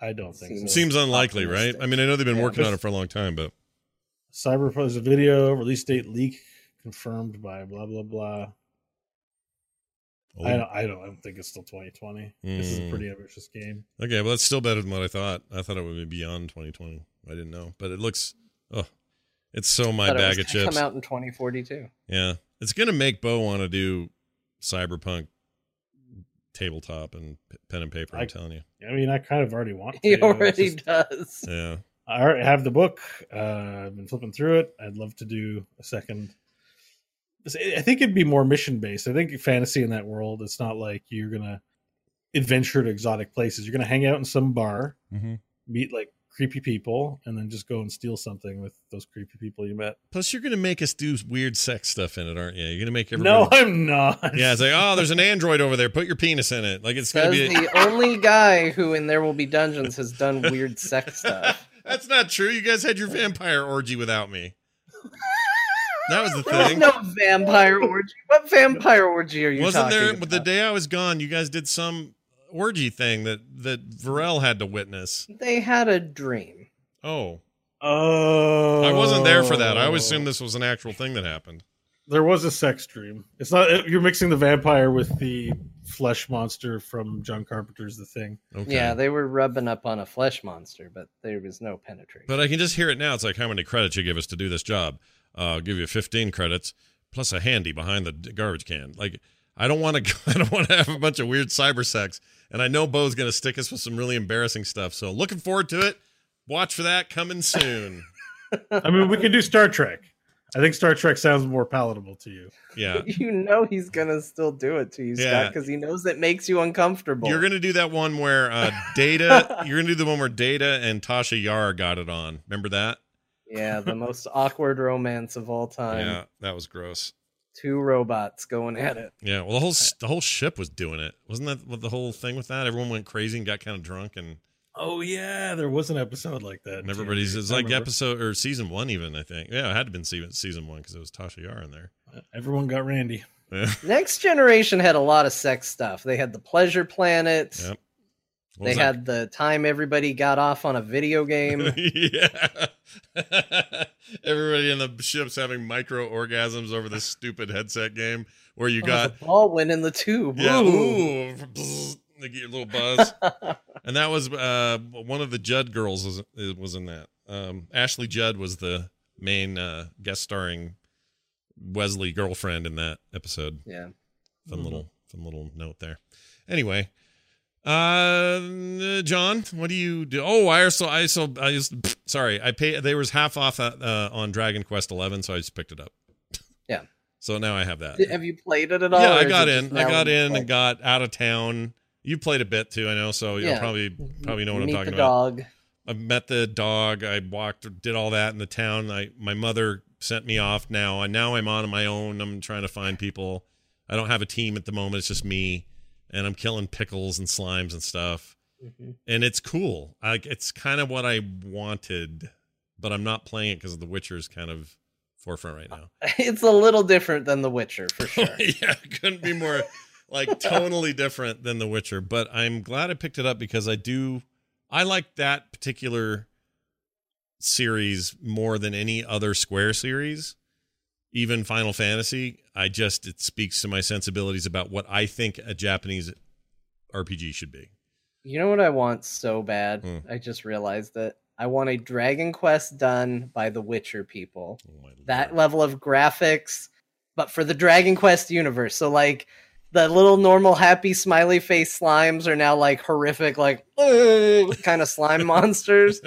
I don't think Seems- so. seems unlikely, right? I mean, I know they've been Yeah. working on it for a long time, but Cyberpunk there's a video release date leak confirmed by blah blah blah. I don't, I don't. I don't think it's still 2020. This is a Mm. pretty ambitious game. okay, well, that's still better than what I thought. I thought it would be beyond 2020. I didn't know, but it looks. Oh, it's so my thought it was bag of chips. Come out in 2042. Yeah, it's gonna make Bo want to do cyberpunk tabletop and pen and paper. I'm telling you. I mean, I kind of already want. <laughs> He to. It's already just- does. Yeah. I already have the book. Uh, I've been flipping through it. I'd love to do a second. I think it'd be more mission based. I think fantasy in that world, it's not like you're gonna adventure to exotic places. You're gonna hang out in some bar, Mm-hmm. meet like creepy people, and then just go and steal something with those creepy people you met. Plus, you're gonna make us do weird sex stuff in it, aren't you? You're gonna make everybody. No. I'm not. Yeah, it's like, oh, there's an <laughs> android over there. Put your penis in it. Like it's gonna Says be. the <laughs> only guy who in There Will Be Dungeons has done weird sex stuff. <laughs> That's not true. You guys had your vampire orgy without me. That was the There was no vampire orgy. What vampire orgy are you talking? Wasn't talking there? about? But the day I was gone, you guys did some orgy thing that that Varel had to witness. They had a dream. Oh, Oh, I wasn't there for that. I always assumed this was an actual thing that happened. There was a sex dream. It's not you're mixing the vampire with the flesh monster from John Carpenter's The Thing. Okay. Yeah, they were rubbing up on a flesh monster, but there was no penetration. But I can just hear it now. It's like how many credits you give us to do this job. Uh, I'll give you 15 credits plus a handy behind the garbage can. Like I don't want to. <laughs> I don't want to have a bunch of weird cyber sex. And I know Bo's going to stick us with some really embarrassing stuff. So looking forward to it. Watch for that coming soon. <laughs> I mean, we could do Star Trek. I think Star Trek sounds more palatable to you. Yeah. <laughs> you know he's gonna still do it to you, Yeah. Scott, because he knows it makes you uncomfortable. You're gonna do that one where uh, Data. you're gonna do the one where Data and Tasha Yar got it on. Remember that? Yeah, the most awkward romance of all time. yeah, that was gross. Two robots going at it. Yeah, well, the whole uh, the whole ship was doing it. Wasn't that what the whole thing with that? Everyone went crazy and got kind of drunk, and, Oh yeah, there was an episode like that. and everybody's it's like remember. episode or season one, even I think. Yeah, it had to been season season one because it was Tasha Yar in there. Uh, everyone got Randy. <laughs> Yeah. Next generation had a lot of sex stuff. They had the pleasure planet. Yep. What They that? had the time everybody got off on a video game. <laughs> yeah. <laughs> Everybody in the ship's having micro orgasms over this stupid headset game where you Oh, got the ball went in the tube. yeah, Ooh. ooh, they get a little buzz. <laughs> and that was uh one of the Judd girls was was in that. Um Ashley Judd was the main uh guest starring Wesley girlfriend in that episode. yeah. Fun little fun little note there. Anyway, uh, John, what do you do? Oh, I also I so I just <sniffs> sorry I pay. There was half off uh, uh, on Dragon Quest Eleven, so I just picked it up. <laughs> Yeah. So now I have that. Have you played it at all? Yeah, I got in. I got in and got out of town. You played a bit too, I know. So you'll Yeah. probably probably know what I'm Meet talking the about. dog. I met the dog. I walked, did all that in the town. I my mother sent me off now, and now I'm on my own. I'm trying to find people. I don't have a team at the moment. It's just me, and I'm killing pickles and slimes and stuff. Mhm. And it's cool. Like it's kind of what I wanted, but I'm not playing it because The Witcher is kind of forefront right now. <laughs> It's a little different than The Witcher for <laughs> sure. yeah, couldn't be more like <laughs> totally different than The Witcher. But I'm glad I picked it up because I do I like that particular series more than any other Square series. Even Final Fantasy, I just it speaks to my sensibilities about what I think a Japanese RPG should be. You know what I want so bad? Hmm. I just realized that I want a Dragon Quest done by the Witcher people. Oh That lord. level of graphics, but for the Dragon Quest universe. So like the little normal happy smiley face slimes are now like horrific, like kind of slime <laughs> monsters.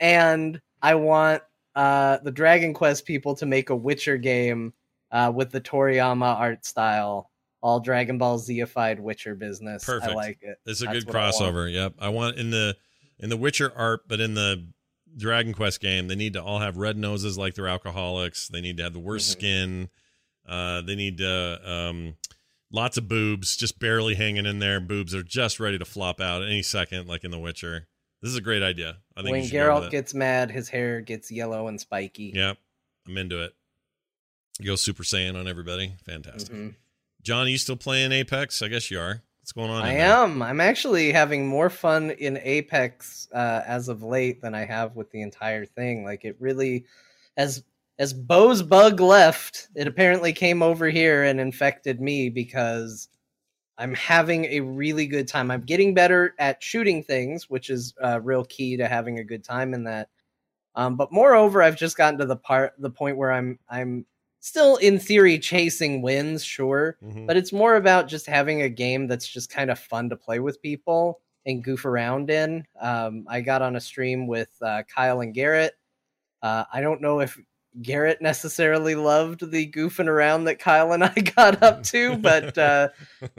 And I want uh the Dragon Quest people to make a Witcher game uh with the Toriyama art style. All Dragon Ball Zified Witcher business. Perfect. I like it. It's a That's good what I crossover. Yep. I want in the in the Witcher art, but in the Dragon Quest game, they need to all have red noses like they're alcoholics. They need to have the worst Mhm. skin. Uh, they need to um, lots of boobs, just barely hanging in there. Boobs are just ready to flop out any second, like in The Witcher. This is a great idea. I think when you should go with Geralt gets mad, his hair gets yellow and spiky. Yeah, I'm into it. Go Super Saiyan on everybody. Fantastic. Mhm. John, are you still playing Apex? I guess you are. What's going on? I in there? am. I'm actually having more fun in Apex uh, as of late than I have with the entire thing. Like it really, as as Bo's bug left, it apparently came over here and infected me because I'm having a really good time. I'm getting better at shooting things, which is uh, real key to having a good time in that. Um, but moreover, I've just gotten to the part, the point where I'm I'm still in theory chasing wins, sure, Mhm. but it's more about just having a game that's just kind of fun to play with people and goof around in. Um, I got on a stream with uh, Kyle and Garrett. Uh, I don't know if Garrett necessarily loved the goofing around that Kyle and I <laughs> got up <laughs> to, but uh,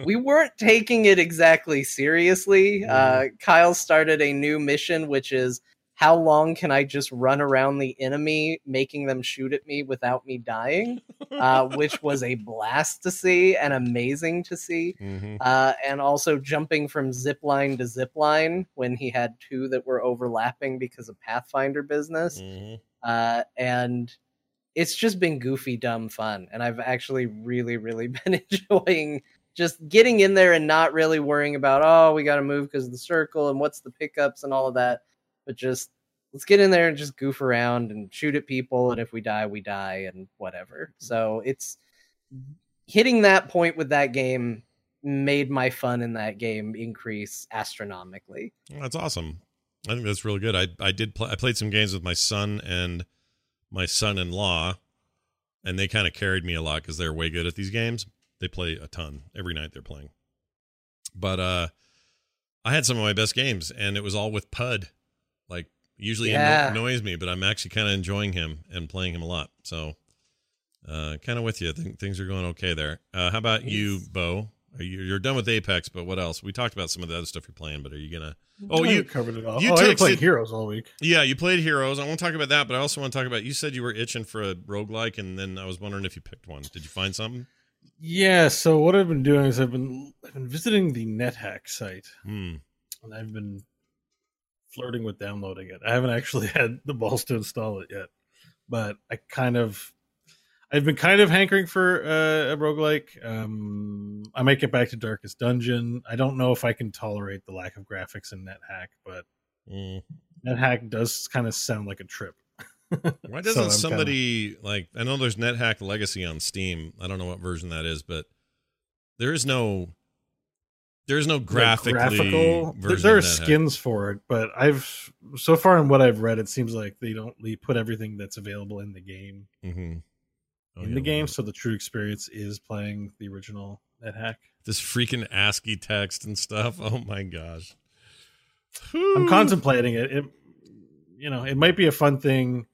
we weren't taking it exactly seriously. Uh, Kyle started a new mission, which is how long can I just run around the enemy, making them shoot at me without me dying? <laughs> uh, which was a blast to see and amazing to see. Mhm. Uh, and also jumping from zip line to zip line when he had two that were overlapping because of Pathfinder business. Mhm. Uh, and it's just been goofy, dumb fun. And I've actually really, really <laughs> been enjoying just getting in there and not really worrying about, oh, we got to move because of the circle and what's the pickups and all of that. But just let's get in there and just goof around and shoot at people. And if we die, we die and whatever. So it's hitting that point with that game made my fun in that game increase astronomically. That's awesome. I think that's really good. I I did play. I played some games with my son and my son-in-law, and they kind of carried me a lot because they're way good at these games. They play a ton every night. They're playing, but uh, I had some of my best games, and it was all with Pud. Like usually Yeah. anno- annoys me, but I'm actually kind of enjoying him and playing him a lot. So, uh, kind of with you. I think things are going okay there. Uh, how about you, Bo? You, you're done with Apex, but what else? We talked about some of the other stuff you're playing, but are you gonna? Oh, I you covered it all. You oh, I played Heroes all week. Yeah, you played Heroes. I won't talk about that, but I also want to talk about. You said you were itching for a roguelike, and then I was wondering if you picked one. Did you find something? Yeah. So what I've been doing is I've been I've been visiting the NetHack site, Hmm. and I've been flirting with downloading it. I haven't actually <laughs> had the balls to install it yet, but I kind of I've been kind of hankering for uh, a roguelike. Um, I might get back to Darkest Dungeon. I don't know if I can tolerate the lack of graphics in NetHack, but Mm. NetHack does kind of sound like a trip. <laughs> Why doesn't I'm somebody like? I know there's NetHack Legacy on Steam. I don't know what version that is, but there is no. There is no like, graphical. There, version there are of NetHack. skins for it, but I've so far in what I've read, it seems like they don't they put everything that's available in the game Mhm. Oh, in yeah, the game, well, so the true experience is playing the original NetHack. This freaking ASCII text and stuff. <laughs> Oh my gosh. I'm contemplating it. It, you know, it might be a fun thing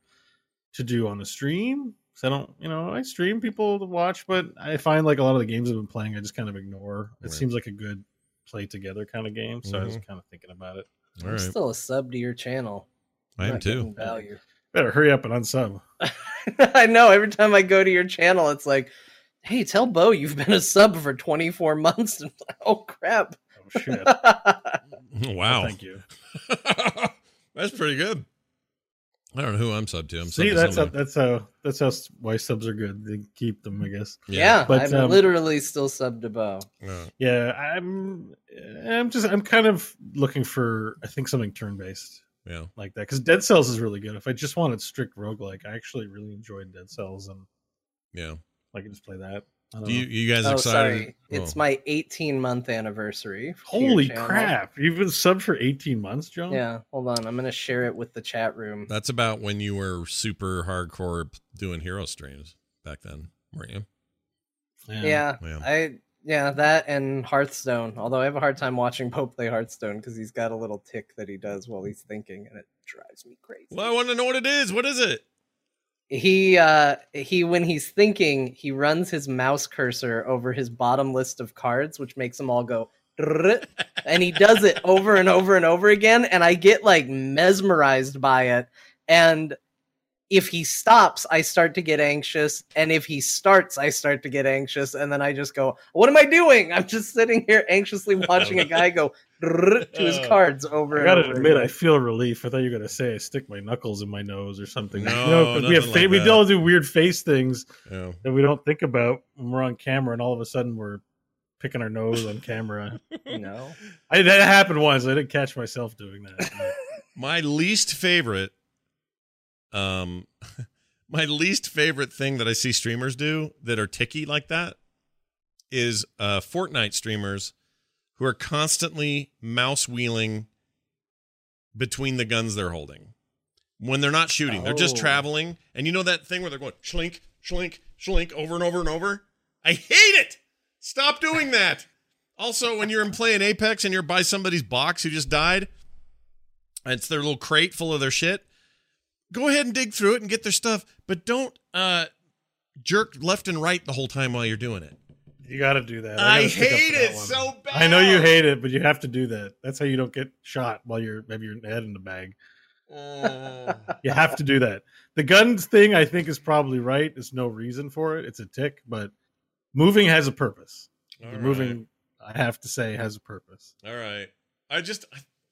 to do on a stream. 'cause I don't, you know, I stream people to watch, but I find like a lot of the games I've been playing, I just kind of ignore. It Right. seems like a good play together kind of game, so I was Mhm. kind of thinking about it. All I'm right, still a sub to your channel. I am Not too. Value. Better hurry up and unsub. <laughs> I know. Every time I go to your channel, it's like, "Hey, tell Bo you've been a sub for 24 months." <laughs> And like, oh crap! Oh shit! <laughs> Wow. Thank you. That's pretty good. I don't know who I'm sub to. I'm See, sub to that's how, that's how that's how why subs are good. They keep them, I guess. yeah, But, I'm um, literally still sub to Bo. Yeah. Yeah, I'm. I'm just. I'm kind of looking for. I think something turn based yeah. like that because Dead Cells is really good. If I just wanted strict roguelike, I actually really enjoyed Dead Cells, and Yeah. I can just play that. Don't you you guys Oh, excited? sorry. Oh. It's Oh. my 18 month anniversary. Holy crap! You've been subbed for 18 months, John. Yeah, hold on. I'm gonna share it with the chat room. That's about when you were super hardcore doing hero streams back then, weren't you? Yeah, Yeah. I yeah that and Hearthstone. Although I have a hard time watching Bo play Hearthstone because he's got a little tick that he does while he's thinking, and it drives me crazy. Well, I want to know what it is. What is it? He uh he when he's thinking, he runs his mouse cursor over his bottom list of cards, which makes them all go. And he does it over and over and over again, and I get like mesmerized by it. And if he stops, I start to get anxious, and if he starts, I start to get anxious, and then I just go, "What am I doing?" I'm just sitting here anxiously <laughs> watching a guy go to his Uh, cards over I gotta over. admit, again. I feel relief. I thought you were gonna say I stick my knuckles in my nose or something. <laughs> No, you know, 'cause we have nothing fa- like we that. all do weird face things Yeah. that we don't think about when we're on camera, and all of a sudden we're picking our nose on camera. <laughs> you know. I, that happened once. I didn't catch myself doing that. My least favorite, um, <laughs> my least favorite thing that I see streamers do that are ticky like that is uh Fortnite streamers who are constantly mouse wheeling between the guns they're holding. When they're not shooting, they're just Oh. traveling. And you know that thing where they're going schlink, schlink, schlink over and over and over? I hate it. Stop doing that. Also, when you're in playing Apex and you're by somebody's box who just died, and it's their little crate full of their shit, go ahead and dig through it and get their stuff, but don't uh jerk left and right the whole time while you're doing it. You got to do that. I, gotta stick up hate that it one. so bad. I know you hate it, but you have to do that. That's how you don't get shot while you're maybe your head in the bag. Oh. You have to do that. The guns thing, I think, is probably right. There's no reason for it. It's a tick, but moving has a purpose. Right. moving, I have to say, has a purpose. All right. I just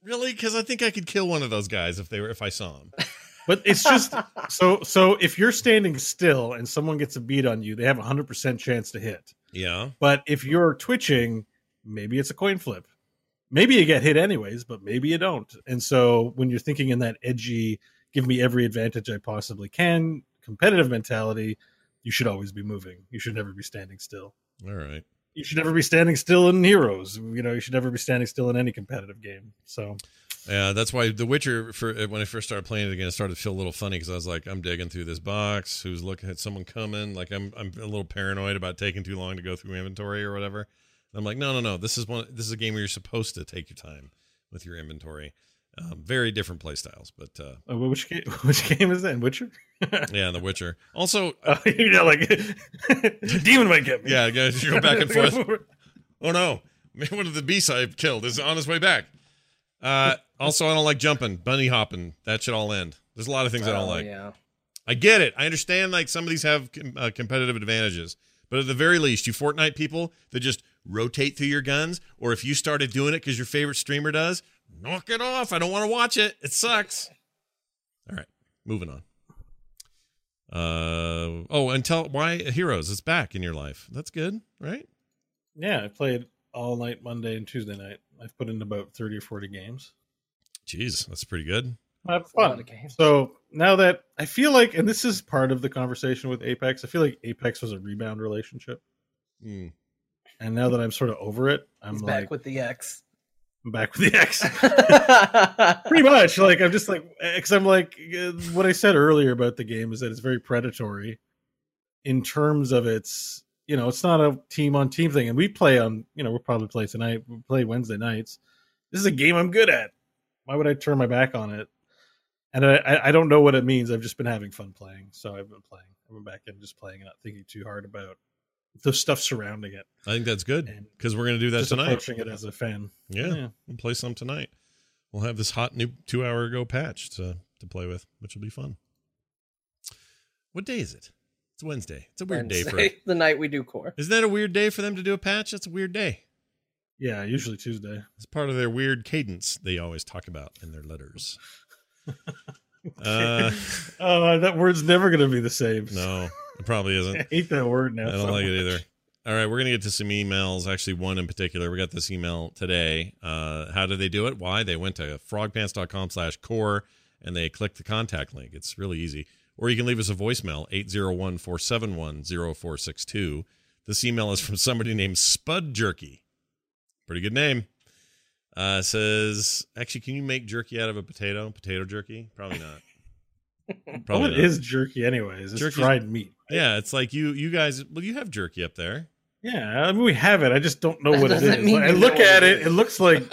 really because I think I could kill one of those guys if they were if I saw him. <laughs> But it's just <laughs> so. So if you're standing still and someone gets a beat on you, they have a hundred percent chance to hit. Yeah. But if you're twitching, maybe it's a coin flip. Maybe you get hit anyways, but maybe you don't. And so when you're thinking in that edgy, give me every advantage I possibly can, competitive mentality, you should always be moving. You should never be standing still. All right. You should never be standing still in Heroes. You know, you should never be standing still in any competitive game. So Yeah, that's why The Witcher. For when I first started playing it again, it started to feel a little funny because I was like, I'm digging through this box. Who's looking at someone coming? Like I'm, I'm a little paranoid about taking too long to go through inventory or whatever. And I'm like, no, no, no. This is one. This is a game where you're supposed to take your time with your inventory. Um, very different play styles, but uh, uh, which game? <laughs> Which game is that? Witcher? <laughs> yeah, The Witcher. Also, uh, <laughs> you know, like the demon might get me. Yeah, you go back and forth. oh no, one of the beasts I've killed is on his way back. Uh, also, I don't like jumping, bunny hopping. That should all end. There's a lot of things I don't Oh, like. Yeah. I get it. I understand like some of these have com- uh, competitive advantages, but at the very least, you Fortnite people that just rotate through your guns, or if you started doing it because your favorite streamer does, knock it off. I don't want to watch it. It sucks. All right, moving on. Uh oh, and tell why Heroes is back in your life. That's good, right? Yeah, I played all night Monday and Tuesday night. I've put in about thirty or forty games. Jeez, that's pretty good. I have That's a lot fun. of games. So now that I feel like, and this is part of the conversation with Apex, I feel like Apex was a rebound relationship, Mm. and now that I'm sort of over it, I'm He's like back with the X. I'm back with the X. <laughs> Pretty much, like I'm just like, because I'm like, uh, what I said earlier about the game is that it's very predatory in terms of its, you know, it's not a team on team thing, and we play on, you know, we'll probably play tonight. We play Wednesday nights. This is a game I'm good at. Why would I turn my back on it? And I, I- don't know what it means. I've just been having fun playing, so I've been playing. I've been back in just playing and not thinking too hard about the stuff surrounding it. I think that's good because we're going to do that just tonight. approaching it as a fan. Yeah, Yeah. we'll play some tonight. We'll have this hot new two hour ago patch to to play with, which will be fun. What day is it? It's Wednesday. It's a weird day for. <laughs> The night we do core. Isn't that a weird day for them to do a patch? That's a weird day. Yeah, usually Tuesday. It's part of their weird cadence they always talk about in their letters. <laughs> Uh, oh, <laughs> that word's never going to be the same. no, it probably isn't. I hate that word now. I don't so like it either. All right, we're gonna get to some emails. Actually, one in particular. We got this email today. Uh, how did they do it? Why? They went to frogpants.com slash core and they clicked the contact link. It's really easy. Or you can leave us a voicemail, 801-471-0462. This email is from somebody named Spud Jerky. Pretty good name. Uh, says, actually, can you make jerky out of a potato? Potato jerky? Probably not. <laughs> Well, it not. is jerky, anyways. It's Jerky's- dried meat. Yeah, it's like you you guys. Well, you have jerky up there. Yeah, I mean, we have it. I just don't know what it is. doesn't is. mean Like, I look at it it; is. it looks like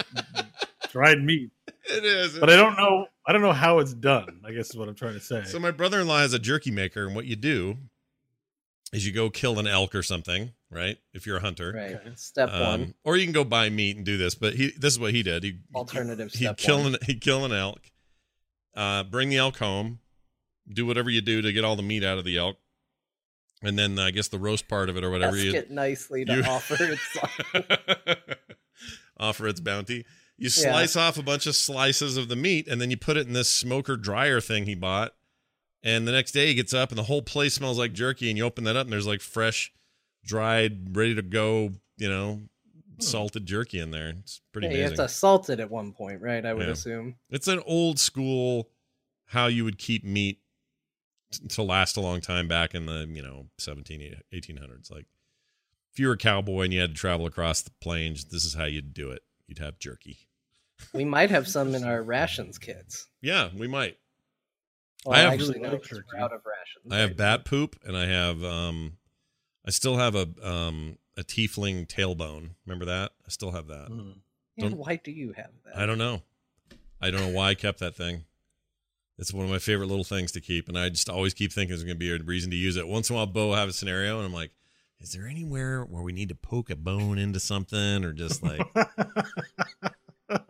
<laughs> dried meat, It is. but I don't know. I don't know how it's done. I guess is what I'm trying to say. So my brother-in-law is a jerky maker, and what you do is you go kill an elk or something, right? If you're a hunter, Right. Okay. Step Um, one. or you can go buy meat and do this. But he, this is what he did. He Alternative He'd step kill one. an he'd kill an elk, uh, bring the elk home, do whatever you do to get all the meat out of the elk, and then I guess the roast part of it or whatever Ask you it nicely to you- offer its <laughs> <laughs> offer its bounty. You slice off a bunch of slices of the meat and then you put it in this smoker dryer thing he bought. And the next day he gets up and the whole place smells like jerky. And you open that up and there's like fresh, dried, ready to go, you know, salted jerky in there. It's pretty Hmm. Yeah, you have amazing. to salt it at one point, right? I would Yeah. assume. It's an old school how you would keep meat t- to last a long time back in the, you know, 17, 1800s. Like if you were a cowboy and you had to travel across the plains, this is how you'd do it. You'd have jerky. We might have some in our rations kits. Yeah, we might. Well, I have- actually, really no, like because turkey. we're out of rations. I have right bat poop and I have um I still have a um a tiefling tailbone. Remember that? I still have that. Now. Yeah, why do you have that? I don't know. I don't know why I kept that thing. It's one of my favorite little things to keep, and I just always keep thinking there's going to be a reason to use it. Once in a while, Bo will have a scenario, and I'm like, "Is there anywhere where we need to poke a bone into something, or just like?" <laughs>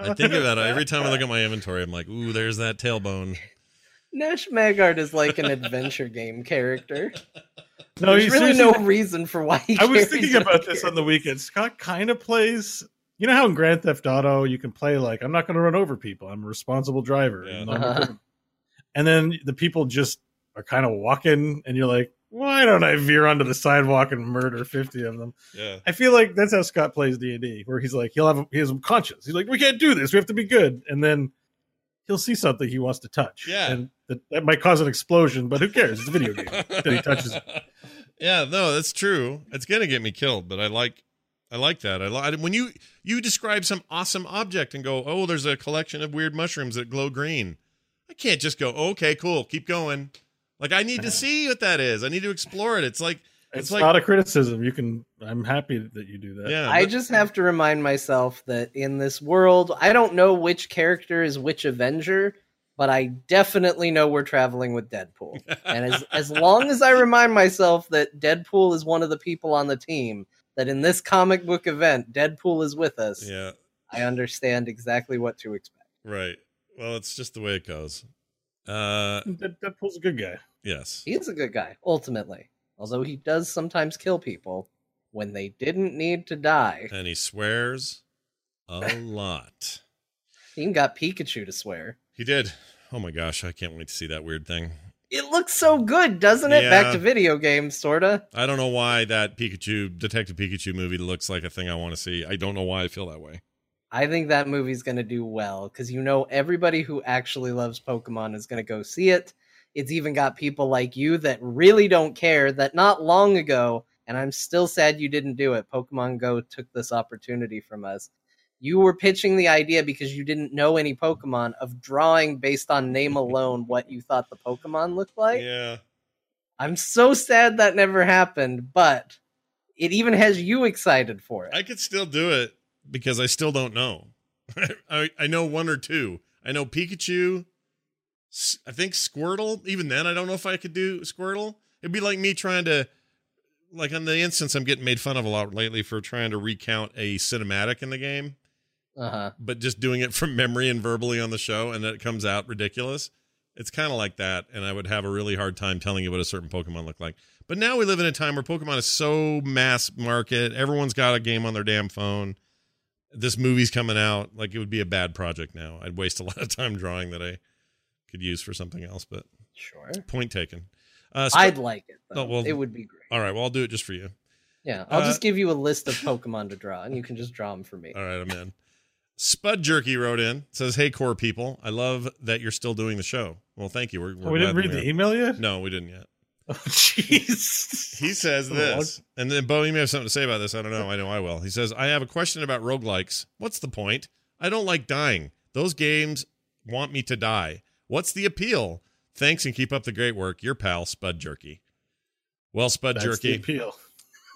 I think about it <laughs> every time I look at my inventory. I'm like, "Ooh, there's that tailbone." Nash Maggard is like an adventure game character. no, There's you really no seriously- reason for why he I was thinking about this here. on the weekend. Scott kind of plays. You know how in Grand Theft Auto you can play like I'm not going to run over people. I'm a responsible driver. Yeah. even though I'm a Uh-huh. And then the people just are kind of walking, and you're like, why don't I veer onto the sidewalk and murder 50 of them? Yeah, I feel like that's how Scott plays D and D, where he's like, he'll have a, he has a conscience. He's like, we can't do this. We have to be good, and then he'll see something he wants to touch. Yeah. and that, that might cause an explosion, but who cares? It's a video game <laughs> that he touches. Yeah, no, that's true. It's gonna get me killed, but I like, I like that. I like when you you describe some awesome object and go, oh, there's a collection of weird mushrooms that glow green. I can't just go, okay, cool, keep going. Like I need to <laughs> see what that is. I need to explore it. It's like It's, it's, like not a criticism. You can. I'm happy that you do that. yeah, I but- just have to remind myself that in this world, I don't know which character is which Avenger, but I definitely know we're traveling with Deadpool. <laughs> and as as long as I remind myself that Deadpool is one of the people on the team, that in this comic book event, Deadpool is with us, yeah, I understand exactly what to expect. right. Well, it's just the way it goes. Uh, Dead- Deadpool's a good guy. yes. he's a good guy, ultimately. Although he does sometimes kill people when they didn't need to die. And he swears a lot. <laughs> He even got Pikachu to swear. He did. Oh my gosh, I can't wait to see that weird thing. It looks so good, doesn't it? Back to video games, sorta. I don't know why that Pikachu Detective Pikachu movie looks like a thing I want to see. I don't know why I feel that way. I think that movie's going to do well because you know everybody who actually loves Pokemon is going to go see it. It's even got people like you that really don't care that not long ago, and I'm still sad you didn't do it. Pokemon Go took this opportunity from us. You were pitching the idea because you didn't know any Pokemon of drawing based on name <laughs> alone what you thought the Pokemon looked like. yeah. I'm so sad that never happened, but it even has you excited for it. I could still do it because I still don't know. <laughs> I, I know one or two. I know Pikachu. I think Squirtle. Even then, I don't know if I could do Squirtle. It'd be like me trying to, like on the instance I'm getting made fun of a lot lately for trying to recount a cinematic in the game, Uh huh. but just doing it <laughs> from memory and verbally on the show, and then it comes out ridiculous. It's kind of like that, and I would have a really hard time telling you what a certain Pokemon looked like. But now we live in a time where Pokemon is so mass market. Everyone's got a game on their damn phone. This movie's coming out. Like it would be a bad project now. I'd waste a lot of time drawing that I could use for something else. But Sure. point taken. Uh, Sp- I'd like it. Though. Oh, well- it would be great. all right. Well, I'll do it just for you. Yeah, I'll Uh, just give you a list of <laughs> Pokemon to draw, and you can just draw them for me. All right, I'm in. Spud Jerky wrote in says, "Hey, core people, I love that you're still doing the show. Well, thank you. We're, we're Oh, we didn't read that the email yet. No, we didn't yet. <laughs> Oh, jeez. He says this, and then Bo, you may have something to say about this. I don't know. I know I will. He says, I have a question about roguelikes. What's the point? I don't like dying. Those games want me to die. What's the appeal? Thanks and keep up the great work. Your pal, Spud Jerky. Well, Spud That's the Jerky, appeal.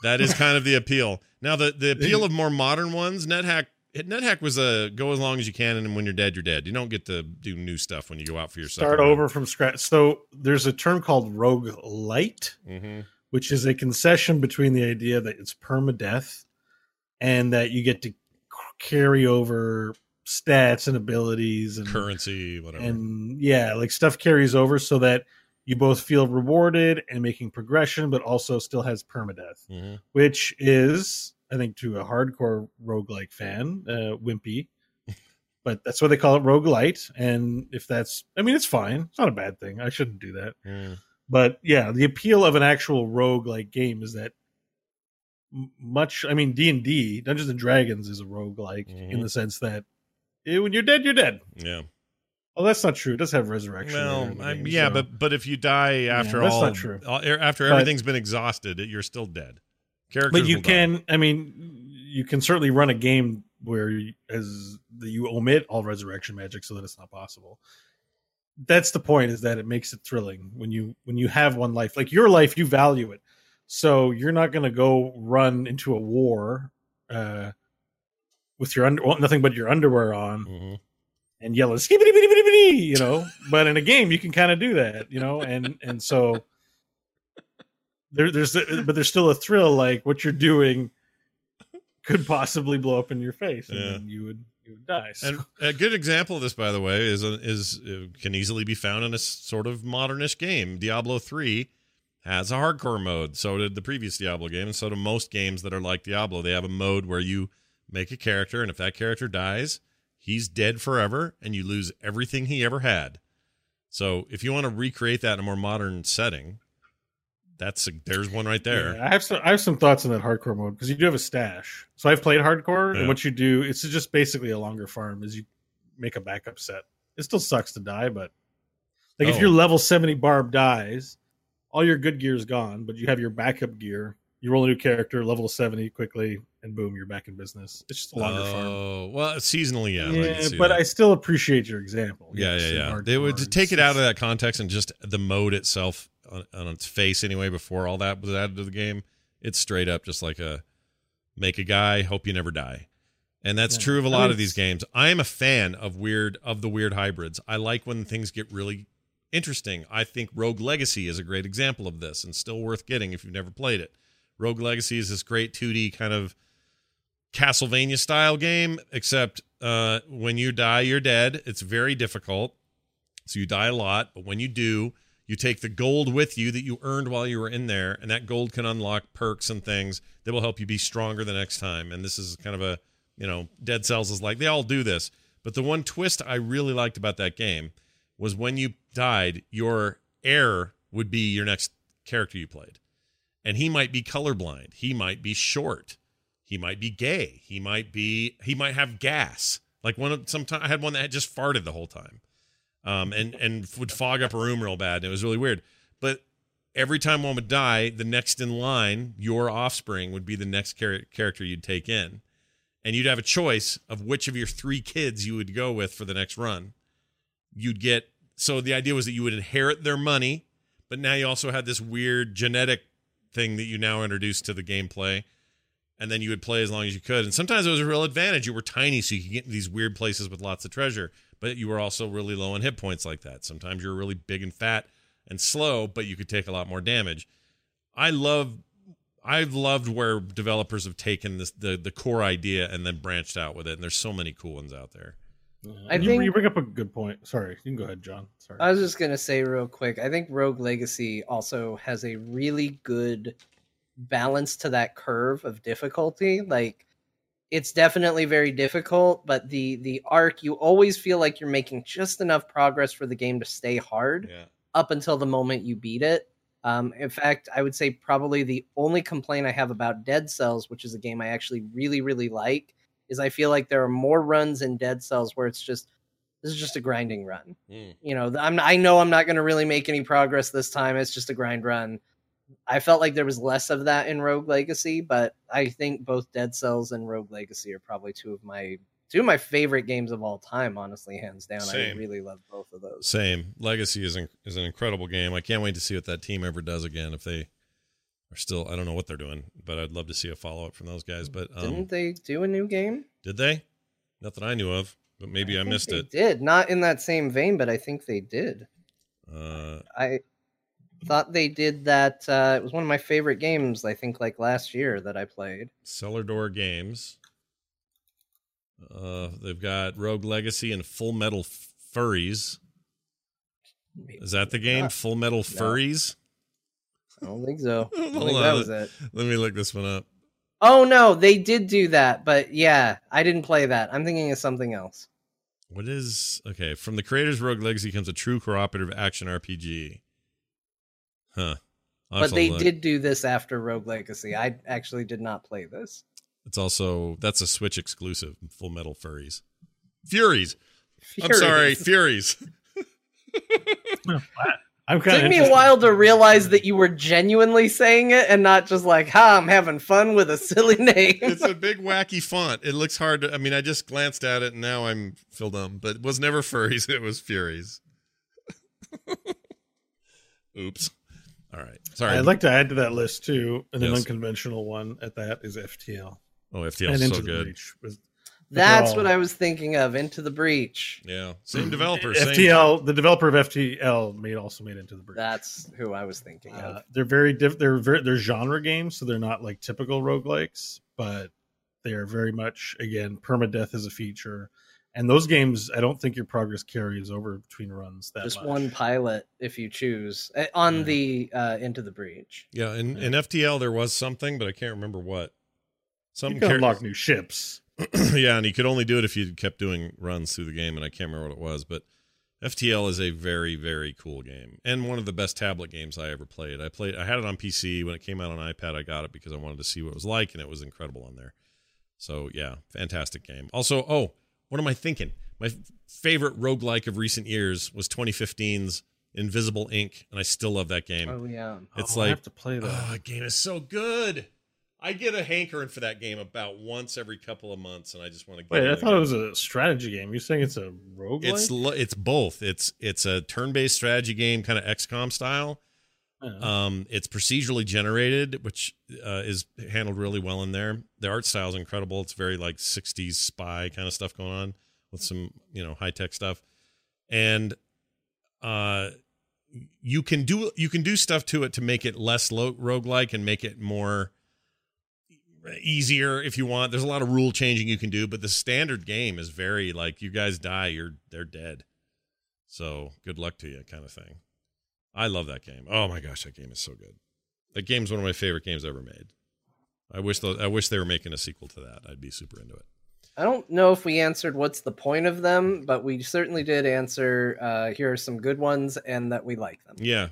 that is kind of the <laughs> appeal. Now, the, the appeal of more modern ones, NetHack. NetHack was a go as long as you can, and when you're dead, you're dead. You don't get to do new stuff when you go out for your Start over from scratch. So there's a term called rogue light, hmm which is a concession between the idea that it's permadeath and that you get to carry over stats and abilities and Currency, whatever. and yeah, like stuff carries over so that you both feel rewarded and making progression, but also still has permadeath, Mhm. which is, I think, to a hardcore roguelike fan, uh, wimpy. But that's why they call it roguelite. And if that's, I mean, it's fine. It's not a bad thing. I shouldn't do that. Mm. But yeah, the appeal of an actual roguelike game is that much, I mean, D&D, Dungeons and Dragons is a roguelike in Mhm. the sense that eh, when you're dead, you're dead. Yeah. Well, that's not true. It does have resurrection. Well, I, yeah, so- but but if you die after that's all, not true. all- er, after But- everything's been exhausted, you're still dead. Characters, but you will die. can. I mean, you can certainly run a game where you, as the, you omit all resurrection magic so that it's not possible. That's the point. Is that it makes it thrilling when you when you have one life, like your life, you value it. So you're not going to go run into a war uh, with your under, well, nothing but your underwear on Mhm. and yell skibbity bitty bitty bitty, you know. but in a game, you can kind of do that, you know, and and so there, there's but there's still a thrill, like what you're doing could possibly blow up in your face, and Yeah. then you would you would die. So, And a good example of this, by the way, is is uh, can easily be found in a sort of modernish game. Diablo three has a hardcore mode. So did the previous Diablo game, and so do most games that are like Diablo. They have a mode where you make a character, and if that character dies, he's dead forever, and you lose everything he ever had. So if you want to recreate that in a more modern setting, that's a, there's one right there. Yeah, I have some I have some thoughts on that hardcore mode because you do have a stash. So I've played hardcore, Yeah. and what you do it's just basically a longer farm. Is you make a backup set. It still sucks to die, but like if Oh. your level seventy barb dies, all your good gear is gone, but you have your backup gear. You roll a new character, level seventy quickly, and boom, you're back in business. It's just a longer oh, farm. well, seasonally, yeah. Yeah, see but that. I still appreciate your example. Yeah, yeah, yeah. They would take it out of that context and just the mode itself on, on its face anyway. Before all that was added to the game, it's straight up just like a make a guy, hope you never die, and that's Yeah. true of a lot mean, of these games. I am a fan of weird of the weird hybrids. I like when things get really interesting. I think Rogue Legacy is a great example of this, and still worth getting if you've never played it. Rogue Legacy is this great 2D kind of Castlevania style game, except uh, when you die, you're dead. It's very difficult. So you die a lot, but when you do, you take the gold with you that you earned while you were in there, and that gold can unlock perks and things that will help you be stronger the next time. And this is kind of a, you know, Dead Cells is like they all do this. But the one twist I really liked about that game was when you died, your heir would be your next character you played. And he might be colorblind. He might be short. He might be gay. He might be he might have gas. Like one of sometimes I had one that just farted the whole time. Um and and would fog up a room real bad. And it was really weird. But every time one would die, the next in line, your offspring would be the next char- character you'd take in. And you'd have a choice of which of your three kids you would go with for the next run. You'd get so the idea was that you would inherit their money, but now you also had this weird genetic thing that you now introduced to the gameplay. And then you would play as long as you could. And sometimes it was a real advantage. You were tiny, so you could get in these weird places with lots of treasure. But you were also really low on hit points like that. Sometimes you're really big and fat and slow, but you could take a lot more damage. I love I've loved where developers have taken this the the core idea and then branched out with it. And there's so many cool ones out there. I you, think- you bring up a good point. Sorry, you can go ahead, John. Sorry. I was just gonna say real quick. I think Rogue Legacy also has a really good balance to that curve of difficulty. Like, it's definitely very difficult, but the the arc you always feel like you're making just enough progress for the game to stay hard Yeah. up until the moment you beat it. Um, in fact, I would say probably the only complaint I have about Dead Cells, which is a game I actually really really like, is I feel like there are more runs in Dead Cells where it's just this is just a grinding run Mm. you know, I'm I know I'm not going to really make any progress this time. It's just a grind run. I felt like there was less of that in Rogue Legacy, but I think both Dead Cells and Rogue Legacy are probably two of my two of my favorite games of all time. Honestly, hands down, Same. I really love both of those. Same. Legacy is in, is an incredible game. I can't wait to see what that team ever does again. If they are still, I don't know what they're doing, but I'd love to see a follow up from those guys. But um, Didn't they do a new game? did they? Not that I knew of, but maybe I, think missed they it. Did not in that same vein, but I think they did. Uh, I thought they did that. Uh, it was one of my favorite games. I think like last year that I played. Cellar Door Games. Uh, they've got Rogue Legacy and Full Metal Furries. Is that the game? Full Metal Furries? I don't think so. <laughs> I don't think that was it. Let me look this one up. Oh no, they did do that, but yeah, I didn't play that. I'm thinking of something else. What is okay? From the creators, Rogue Legacy comes a true cooperative action RPG. Huh. I'll but they look. did do this after Rogue Legacy. I actually did not play this. It's also that's a Switch exclusive. Full Metal Furries, Furies. I'm sorry, Furies. <laughs> <laughs> I'm It kind took of me a while to realize that you were genuinely saying it and not just like, "Ha, I'm having fun with a silly <laughs> name." it's a big wacky font. It looks hard to. I mean, I just glanced at it and now I'm filled dumb. But it was never Furries. It was Furies. Oops. All right. Sorry. I'd like to add to that list too, and an unconventional one at that is FTL. oh, FTL is Into so the good. Breach was- That's all- what I was thinking of. Into the Breach. Yeah. Same developer. Same. FTL, the developer of FTL, made also made Into the Breach. That's who I was thinking Uh, of. they're very diff- they're very they're genre games, so they're not like typical roguelikes, but they are very much again permadeath is a feature. And those games, I don't think your progress carries over between runs that Just much. one pilot if you choose uh, on Yeah. the uh, Into the Breach. Yeah. In, in FTL there was something, but I can't remember what. You Something. can char- unlock new ships. <clears throat> yeah, and you could only do it if you kept doing runs through the game, and I can't remember what it was, but FTL is a very, very cool game and one of the best tablet games I ever played. I played, I had it on PC when it came out on iPad. I got it because I wanted to see what it was like, and it was incredible on there. So yeah, fantastic game. Also, oh, what am I thinking? My f- favorite roguelike of recent years was 2015's Invisible, Inc., and I still love that game. Oh yeah. It's Oh, I like have to play that. Oh, that game is so good. I get a hankering for that game about once every couple of months, and I just want to. Wait, I thought it was a strategy game. You're saying it's a roguelike? It's it's both. It's it's a turn-based strategy game, kind of XCOM style. Um, it's procedurally generated, which uh, is handled really well in there. The art style is incredible. It's very like '60s spy kind of stuff going on with some you know high tech stuff, and uh, you can do you can do stuff to it to make it less lo- roguelike and make it more easier if you want. There's a lot of rule changing you can do, but the standard game is very like you guys die, you're they're dead. So good luck to you, kind of thing. I love that game. Oh my gosh, that game is so good. That game's one of my favorite games ever made. I wish those, I wish they were making a sequel to that. I'd be super into it. I don't know if we answered what's the point of them, but we certainly did answer. Uh, here are some good ones, and that we like them. Yeah,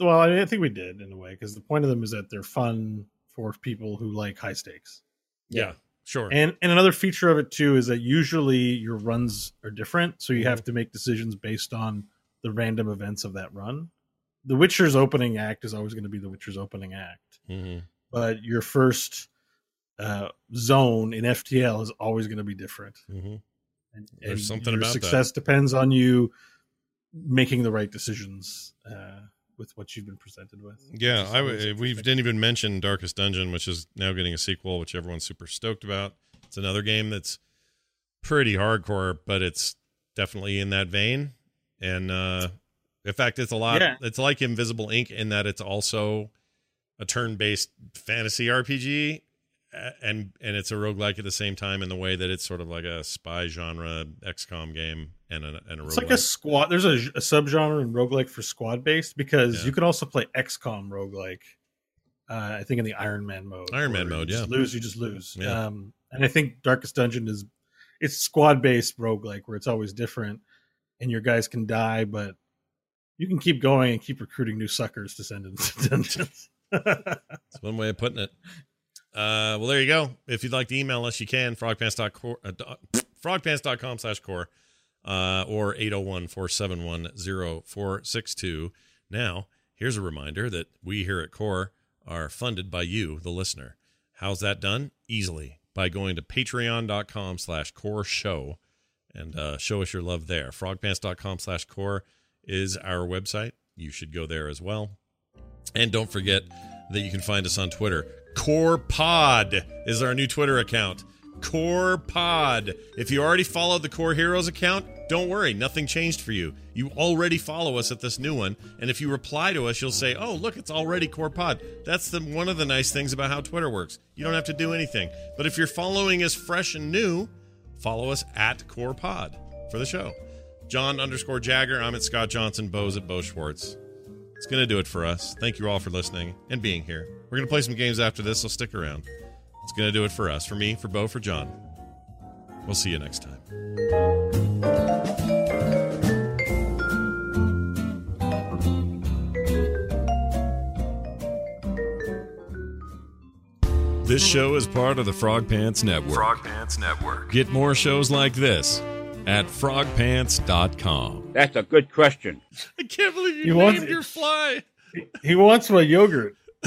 well, I, mean, I think we did in a way because the point of them is that they're fun for people who like high stakes. yeah, sure. And and another feature of it too is that usually your runs are different, so you have to make decisions based on the random events of that run. The Witcher's opening act is always going to be the Witcher's opening act, hmm but your first uh, zone in FTL is always going to be different. hmm And, There's and something your about that. success depends on you making the right decisions uh, with what you've been presented with. Yeah, I w- we didn't even mention Darkest Dungeon, which is now getting a sequel, which everyone's super stoked about. It's another game that's pretty hardcore, but it's definitely in that vein. And uh in fact, it's a lot. Yeah. It's like Invisible, Inc in that it's also a turn-based fantasy RPG, and and it's a roguelike at the same time in the way that it's sort of like a spy genre XCOM game and a and a It's roguelike. like a squad. There's a, a subgenre in roguelike for squad based because Yeah. you can also play XCOM roguelike. Uh, I think in the Iron Man mode. Iron Man mode, yeah. Lose, you just lose. Yeah. Um, and I think Darkest Dungeon is it's squad based roguelike where it's always different, and your guys can die, but you can keep going and keep recruiting new suckers to send into <laughs> dungeons. That's one way of putting it. Uh, well, there you go. If you'd like to email us, you can uh, <sniffs> frogpants.com slash core uh, or 801 471 0462. Now, here's a reminder that we here at Core are funded by you, the listener. How's that done? Easily by going to patreon.com slash core show and uh, show us your love there. Frogpants.com slash core is our website. You should go there as well. And don't forget that you can find us on Twitter. Core Pod is our new Twitter account. Core Pod. If you already followed the Core Heroes account, don't worry, nothing changed for you. You already follow us at this new one, and if you reply to us, you'll say, "Oh, look, it's already Core Pod." That's the one of the nice things about how Twitter works. You don't have to do anything. But if you're following us fresh and new, follow us at Core Pod for the show. John underscore Jagger. I'm at Scott Johnson. Bo's at Bo Schwartz. It's going to do it for us. Thank you all for listening and being here. We're going to play some games after this, so stick around. It's going to do it for us. For me, for Bo, for John. We'll see you next time. This show is part of the Frog Pants Network. Frog Pants Network. Get more shows like this at frogpants.com. That's a good question. I can't believe you He named wants- your fly. he wants my yogurt. <laughs>